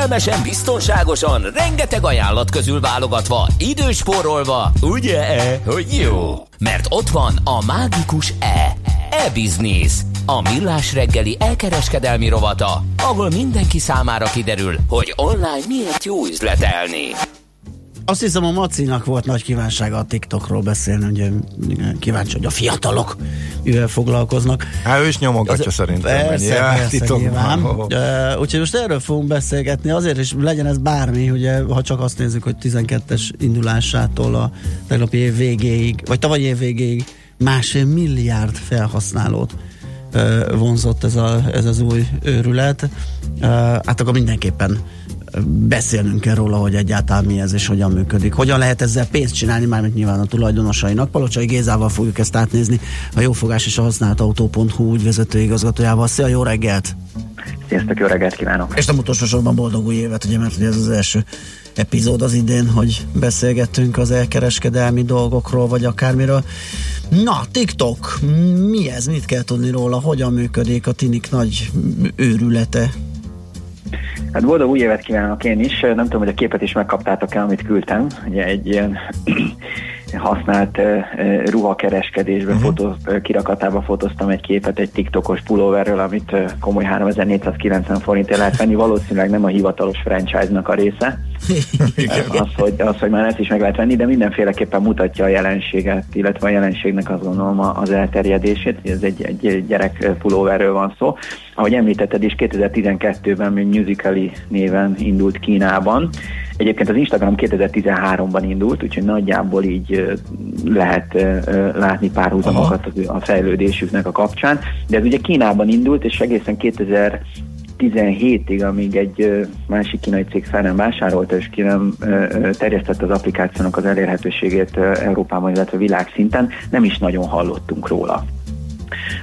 Kényelmesen, biztonságosan, rengeteg ajánlat közül válogatva, időspórolva, ugye-e, hogy jó? Mert ott van a mágikus E. E-Business. A millás reggeli elkereskedelmi rovata, ahol mindenki számára kiderül, hogy online miért jó üzletelni. Azt hiszem a Macinak volt nagy kívánsága a TikTokról beszélni, ugye kíváncsi, hogy a fiatalok mivel foglalkoznak. Hát ő is nyomogatja szerintem. Persze, Ja, persze, nyilván. Uh, úgyhogy most erről fogunk beszélgetni, azért is legyen ez bármi, ugye, ha csak azt nézzük, hogy 12-es indulásától a tegnapi év végéig, vagy tavaly év végéig másfél milliárd felhasználót uh, vonzott ez, a, ez az új őrület. Uh, hát akkor mindenképpen beszélnünk kell róla, hogy egyáltalán mi ez és hogyan működik. Hogyan lehet ezzel pénzt csinálni, mármint nyilván a tulajdonosainak. Palocsai Gézával fogjuk ezt átnézni, a jófogás és a használt autó.hu ügyvezető igazgatójával. Szia, jó reggelt! Sziasztok, jó reggelt kívánok! És nem utolsó sorban boldog új évet, ugye, mert ugye ez az első epizód az idén, hogy beszélgettünk az elkereskedelmi dolgokról, vagy akármiről. Na, TikTok, mi ez? Mit kell tudni róla? Hogyan működik a tinik nagy őrülete? Hát boldog új évet kívánok én is. Nem tudom, hogy a képet is megkaptátok-e, amit küldtem. Ugye egy ilyen (clears throat) használt uh, ruhakereskedésbe, uh-huh. fotó, kirakatába fotóztam egy képet egy TikTokos pulóverről, amit komoly 3490 forintért lehet venni, valószínűleg nem a hivatalos franchise-nak a része. (laughs) az, hogy, az, hogy már ezt is meg lehet venni, de mindenféleképpen mutatja a jelenséget, illetve a jelenségnek azt gondolom az elterjedését, ez egy, egy gyerek pulóverről van szó. Ahogy említetted is, 2012-ben még Musically néven indult Kínában. Egyébként az Instagram 2013-ban indult, úgyhogy nagyjából így lehet látni párhuzamokat az- a fejlődésüknek a kapcsán. De ez ugye Kínában indult, és egészen 2000 17-ig, amíg egy másik kínai cég fel nem vásárolta, és ki nem terjesztette az applikációnak az elérhetőségét Európában, illetve világszinten, nem is nagyon hallottunk róla.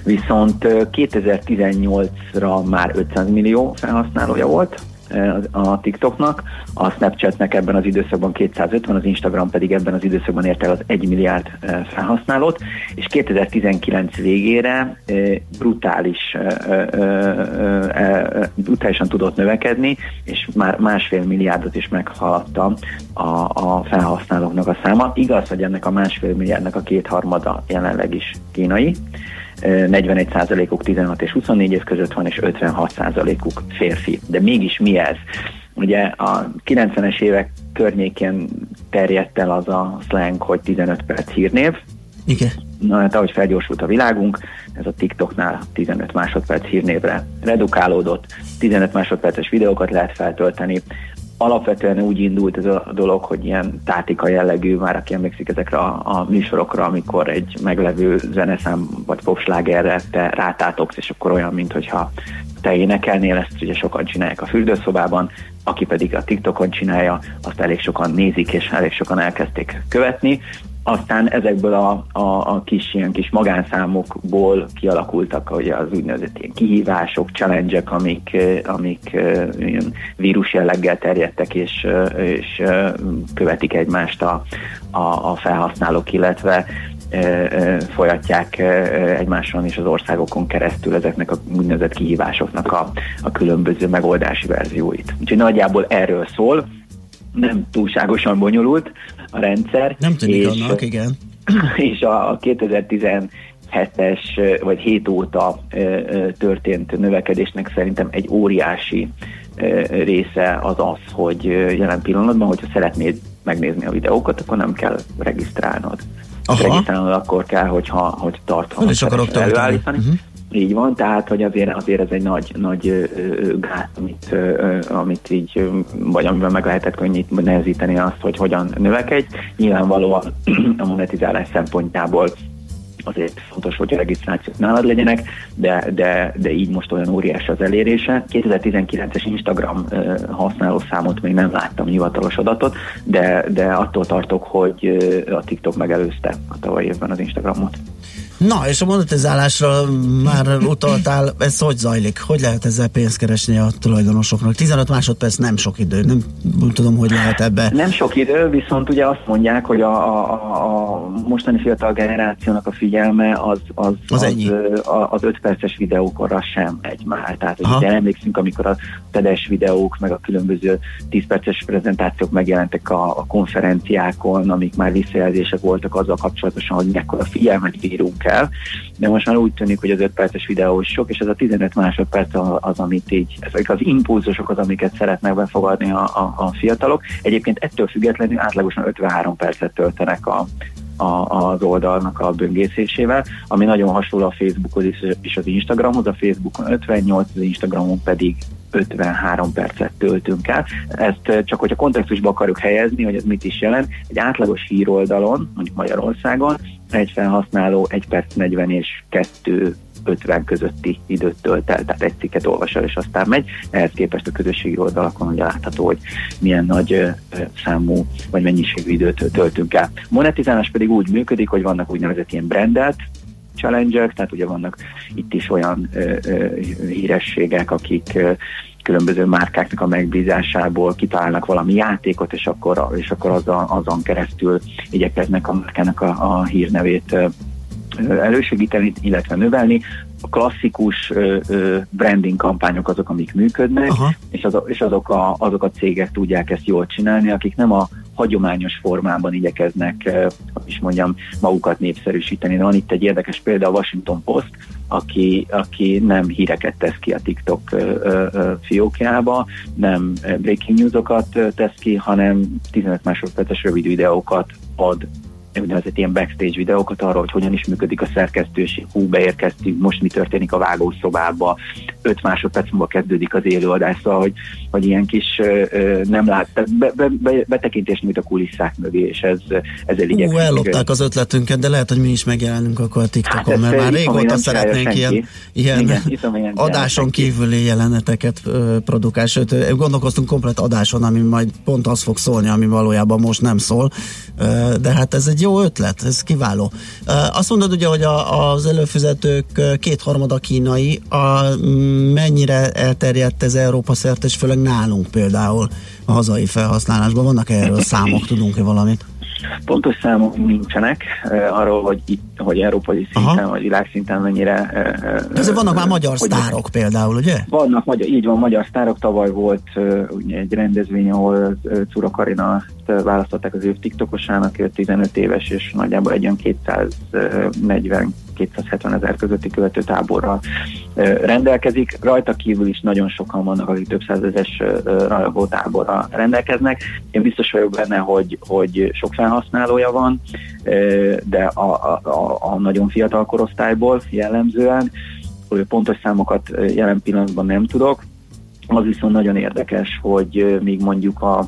Viszont ö, 2018-ra már 500 millió felhasználója volt a TikToknak, a Snapchatnek ebben az időszakban 250, az Instagram pedig ebben az időszakban ért el az 1 milliárd felhasználót, és 2019 végére brutális, brutálisan tudott növekedni, és már másfél milliárdot is meghaladta a, a felhasználóknak a száma. Igaz, hogy ennek a másfél milliárdnak a kétharmada jelenleg is kínai, 41%-uk 16 és 24 év között van, és 56%-uk férfi. De mégis mi ez? Ugye a 90-es évek környékén terjedt el az a slang, hogy 15 perc hírnév. Igen. Na hát ahogy felgyorsult a világunk, ez a TikToknál 15 másodperc hírnévre redukálódott, 15 másodperces videókat lehet feltölteni, alapvetően úgy indult ez a dolog, hogy ilyen tátika jellegű, már aki emlékszik ezekre a, a műsorokra, amikor egy meglevő zeneszám vagy popslágerre te rátátogsz, és akkor olyan, mintha te énekelnél, ezt ugye sokan csinálják a fürdőszobában, aki pedig a TikTokon csinálja, azt elég sokan nézik, és elég sokan elkezdték követni. Aztán ezekből a, a, a kis ilyen kis magánszámokból kialakultak ugye az úgynevezett ilyen kihívások, challenge amik, amik ilyen vírus jelleggel terjedtek, és, és követik egymást a, a, a felhasználók, illetve folyatják egymáson és az országokon keresztül ezeknek a úgynevezett kihívásoknak a, a különböző megoldási verzióit. Úgyhogy nagyjából erről szól, nem túlságosan bonyolult a rendszer. Nem tűnik és, annak, igen. (clears throat) és a, a 2017-es vagy 7 óta történt növekedésnek szerintem egy óriási része az az, hogy jelen pillanatban, hogyha szeretnéd megnézni a videókat, akkor nem kell regisztrálnod. Aha. Regisztrálnod akkor kell, hogyha hogy tartalmat szeretnél előállítani. Mhm. Így van, tehát hogy azért, azért ez egy nagy, nagy gát, amit, amit így, vagy amivel meg lehetett könnyít, nehezíteni azt, hogy hogyan növekedj. Nyilvánvalóan (clears throat) a monetizálás szempontjából azért fontos, hogy a regisztrációk nálad legyenek, de, de, de így most olyan óriás az elérése. 2019-es Instagram ö, használószámot még nem láttam hivatalos adatot, de, de attól tartok, hogy a TikTok megelőzte a tavaly évben az Instagramot. Na, és a monetizálásra már utaltál, ez hogy zajlik? Hogy lehet ezzel pénzt keresni a tulajdonosoknak? 15 másodperc nem sok idő, nem tudom, hogy lehet ebbe. Nem sok idő, viszont ugye azt mondják, hogy a, a, a- mostani fiatal generációnak a figyelme az, az, Az az, ennyi. ö, a- az 5 perces videókorra sem megy már. Tehát, hogy ide emlékszünk, amikor a TEDes videók, meg a különböző 10 perces prezentációk megjelentek a, a konferenciákon, amik már visszajelzések voltak azzal kapcsolatosan, hogy mekkora figyelmet bírunk el. De most már úgy tűnik, hogy az 5 perces videó is sok, és ez a 15 másodperc az, amit így, ezek az impulzusok az, amiket szeretnek befogadni a, a, a fiatalok. Egyébként ettől függetlenül átlagosan 53 percet töltenek a, a, az oldalnak a böngészésével, ami nagyon hasonló a Facebookhoz és az Instagramhoz. A Facebookon 58, az Instagramon pedig 53 percet töltünk el. Ezt eh, csak hogyha kontextusba akarjuk helyezni, hogy ez mit is jelent, egy átlagos híroldalon, mondjuk Magyarországon, egy felhasználó 1 perc 40 és 2 50 közötti időt tölt el, tehát egy cikket olvas és aztán megy. Ehhez képest a közösségi oldalakon ugye látható, hogy milyen nagy ö, számú vagy mennyiségű időt töltünk el. Monetizálás pedig úgy működik, hogy vannak úgynevezett ilyen brandelt challenge tehát ugye vannak itt is olyan ö, ö, hírességek, akik ö, különböző márkáknak a megbízásából kitalálnak valami játékot, és akkor, és akkor azon, azon keresztül igyekeznek a márkának a, a hírnevét elősegíteni, illetve növelni. A klasszikus ö, ö, branding kampányok azok, amik működnek, Aha. és, az, és azok, a, azok a cégek tudják ezt jól csinálni, akik nem a hagyományos formában igyekeznek, hogy is mondjam, magukat népszerűsíteni. De van itt egy érdekes példa, a Washington Post, aki, aki nem híreket tesz ki a TikTok ö, ö, ö, fiókjába, nem ö, breaking newsokat ö, tesz ki, hanem 15 másodperces rövid videókat ad úgynevezett ilyen backstage videókat arról, hogy hogyan is működik a szerkesztőség, hú, beérkeztünk, most mi történik a vágószobába, 5 másodperc múlva kezdődik az élőadás, szóval, hogy, hogy ilyen kis ö, nem lát, be, be, be, betekintést nyújt a kulisszák mögé, és ez, ezzel Ú, igyekszünk. ellopták az ötletünket, de lehet, hogy mi is megjelenünk akkor a TikTokon, Hát mert már régóta szeretnénk ilyen, ilyen Igen, hiszem, adáson kívüli jeleneteket ö, produkál, sőt, gondolkoztunk komplet adáson, ami majd pont az fog szólni, ami valójában most nem szól, Ö, de hát ez egy jó ötlet, ez kiváló. Azt mondod ugye, hogy a, az előfizetők kétharmada kínai, a, mennyire elterjedt ez Európa szerte, és főleg nálunk például a hazai felhasználásban. Vannak erről számok, tudunk-e valamit? Pontos számok nincsenek uh, arról, hogy itt, hogy európai szinten, Aha. vagy világszinten mennyire... Uh, Ezért vannak már magyar hogy- sztárok például, ugye? Vannak, magyar, így van, magyar sztárok. Tavaly volt uh, ugye egy rendezvény, ahol uh, Cura Karina választották az év TikTokosának, ő 15 éves, és nagyjából egy olyan 240 270 ezer közötti követő táborral ö, rendelkezik. Rajta kívül is nagyon sokan vannak, akik több százezes rajongó táborral rendelkeznek. Én biztos vagyok benne, hogy, hogy sok felhasználója van, de a, a, a, a nagyon fiatal korosztályból jellemzően. Pontos számokat jelen pillanatban nem tudok. Az viszont nagyon érdekes, hogy ö, míg mondjuk a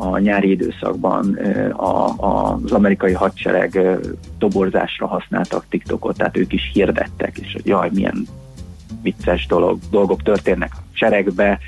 a nyári időszakban a, a, az amerikai hadsereg toborzásra használtak TikTokot, tehát ők is hirdettek, és hogy jaj, milyen vicces dolog, dolgok történnek a seregbe,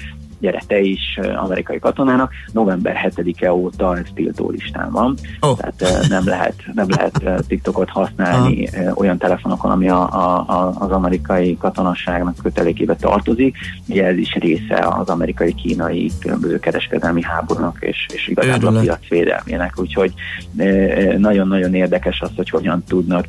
gyere te is amerikai katonának. November 7-e óta ez tiltó listán van, oh. tehát nem lehet, nem lehet TikTokot használni ö, olyan telefonokon, ami a, a, az amerikai katonasságnak kötelékébe tartozik. Ugye ez is része az amerikai-kínai különböző kereskedelmi háborúnak és, és igazából a Őrület. piac védelmének. Úgyhogy nagyon-nagyon érdekes az, hogy hogyan tudnak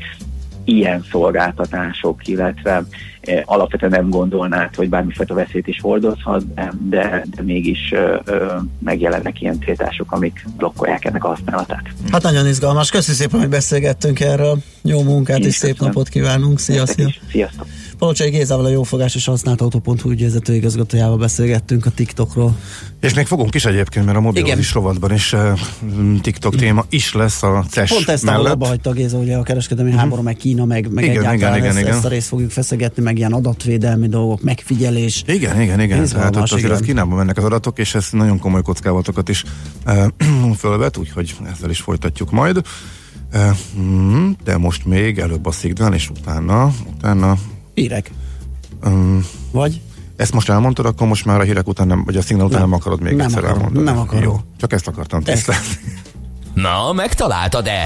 ilyen szolgáltatások, illetve eh, alapvetően nem gondolnád, hogy bármifajta veszélyt is hordozhat, de, de, mégis ö, ö, megjelennek ilyen tiltások, amik blokkolják ennek a használatát. Hát nagyon izgalmas. Köszi szépen, hogy beszélgettünk erről. Jó munkát Én és szép napot kívánunk. Szia. Sziasztok! Palocsai Gézával a Jófogás és Használt Autó.hu ügyvezető igazgatójával beszélgettünk a TikTokról. És még fogunk is egyébként, mert a Igen. mobilos rovatban is uh, TikTok téma is lesz a CES Pont ezt, mellett. abba hagyta Géza, ugye a kereskedelmi háború, meg Kína, meg, meg Igen, egyáltalán igen, ezt, igen, ezt igen. a részt fogjuk feszegetni, meg ilyen adatvédelmi dolgok, megfigyelés. Igen, igen, igen. Izgalmas, Tehát ott azért igen. az Kínában mennek az adatok, és ez nagyon komoly kockázatokat is uh, (clears throat) fölvet, úgyhogy ezzel is folytatjuk majd. Uh, mm, de most még előbb a Szigdán, és utána, utána Hírek. Um, vagy? Ezt most elmondtad, akkor most már a hírek után nem, vagy a szignál után Nem. nem, akarod még Nem egyszer akarom, elmondani. nem akarom. Jó, csak ezt akartam tisztázni. Na, megtaláltad-e?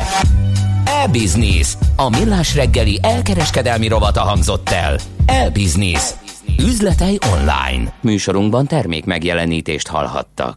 E-Business. A millás reggeli elkereskedelmi rovata hangzott el. E-Business. Üzletei online. Műsorunkban termék megjelenítést hallhattak.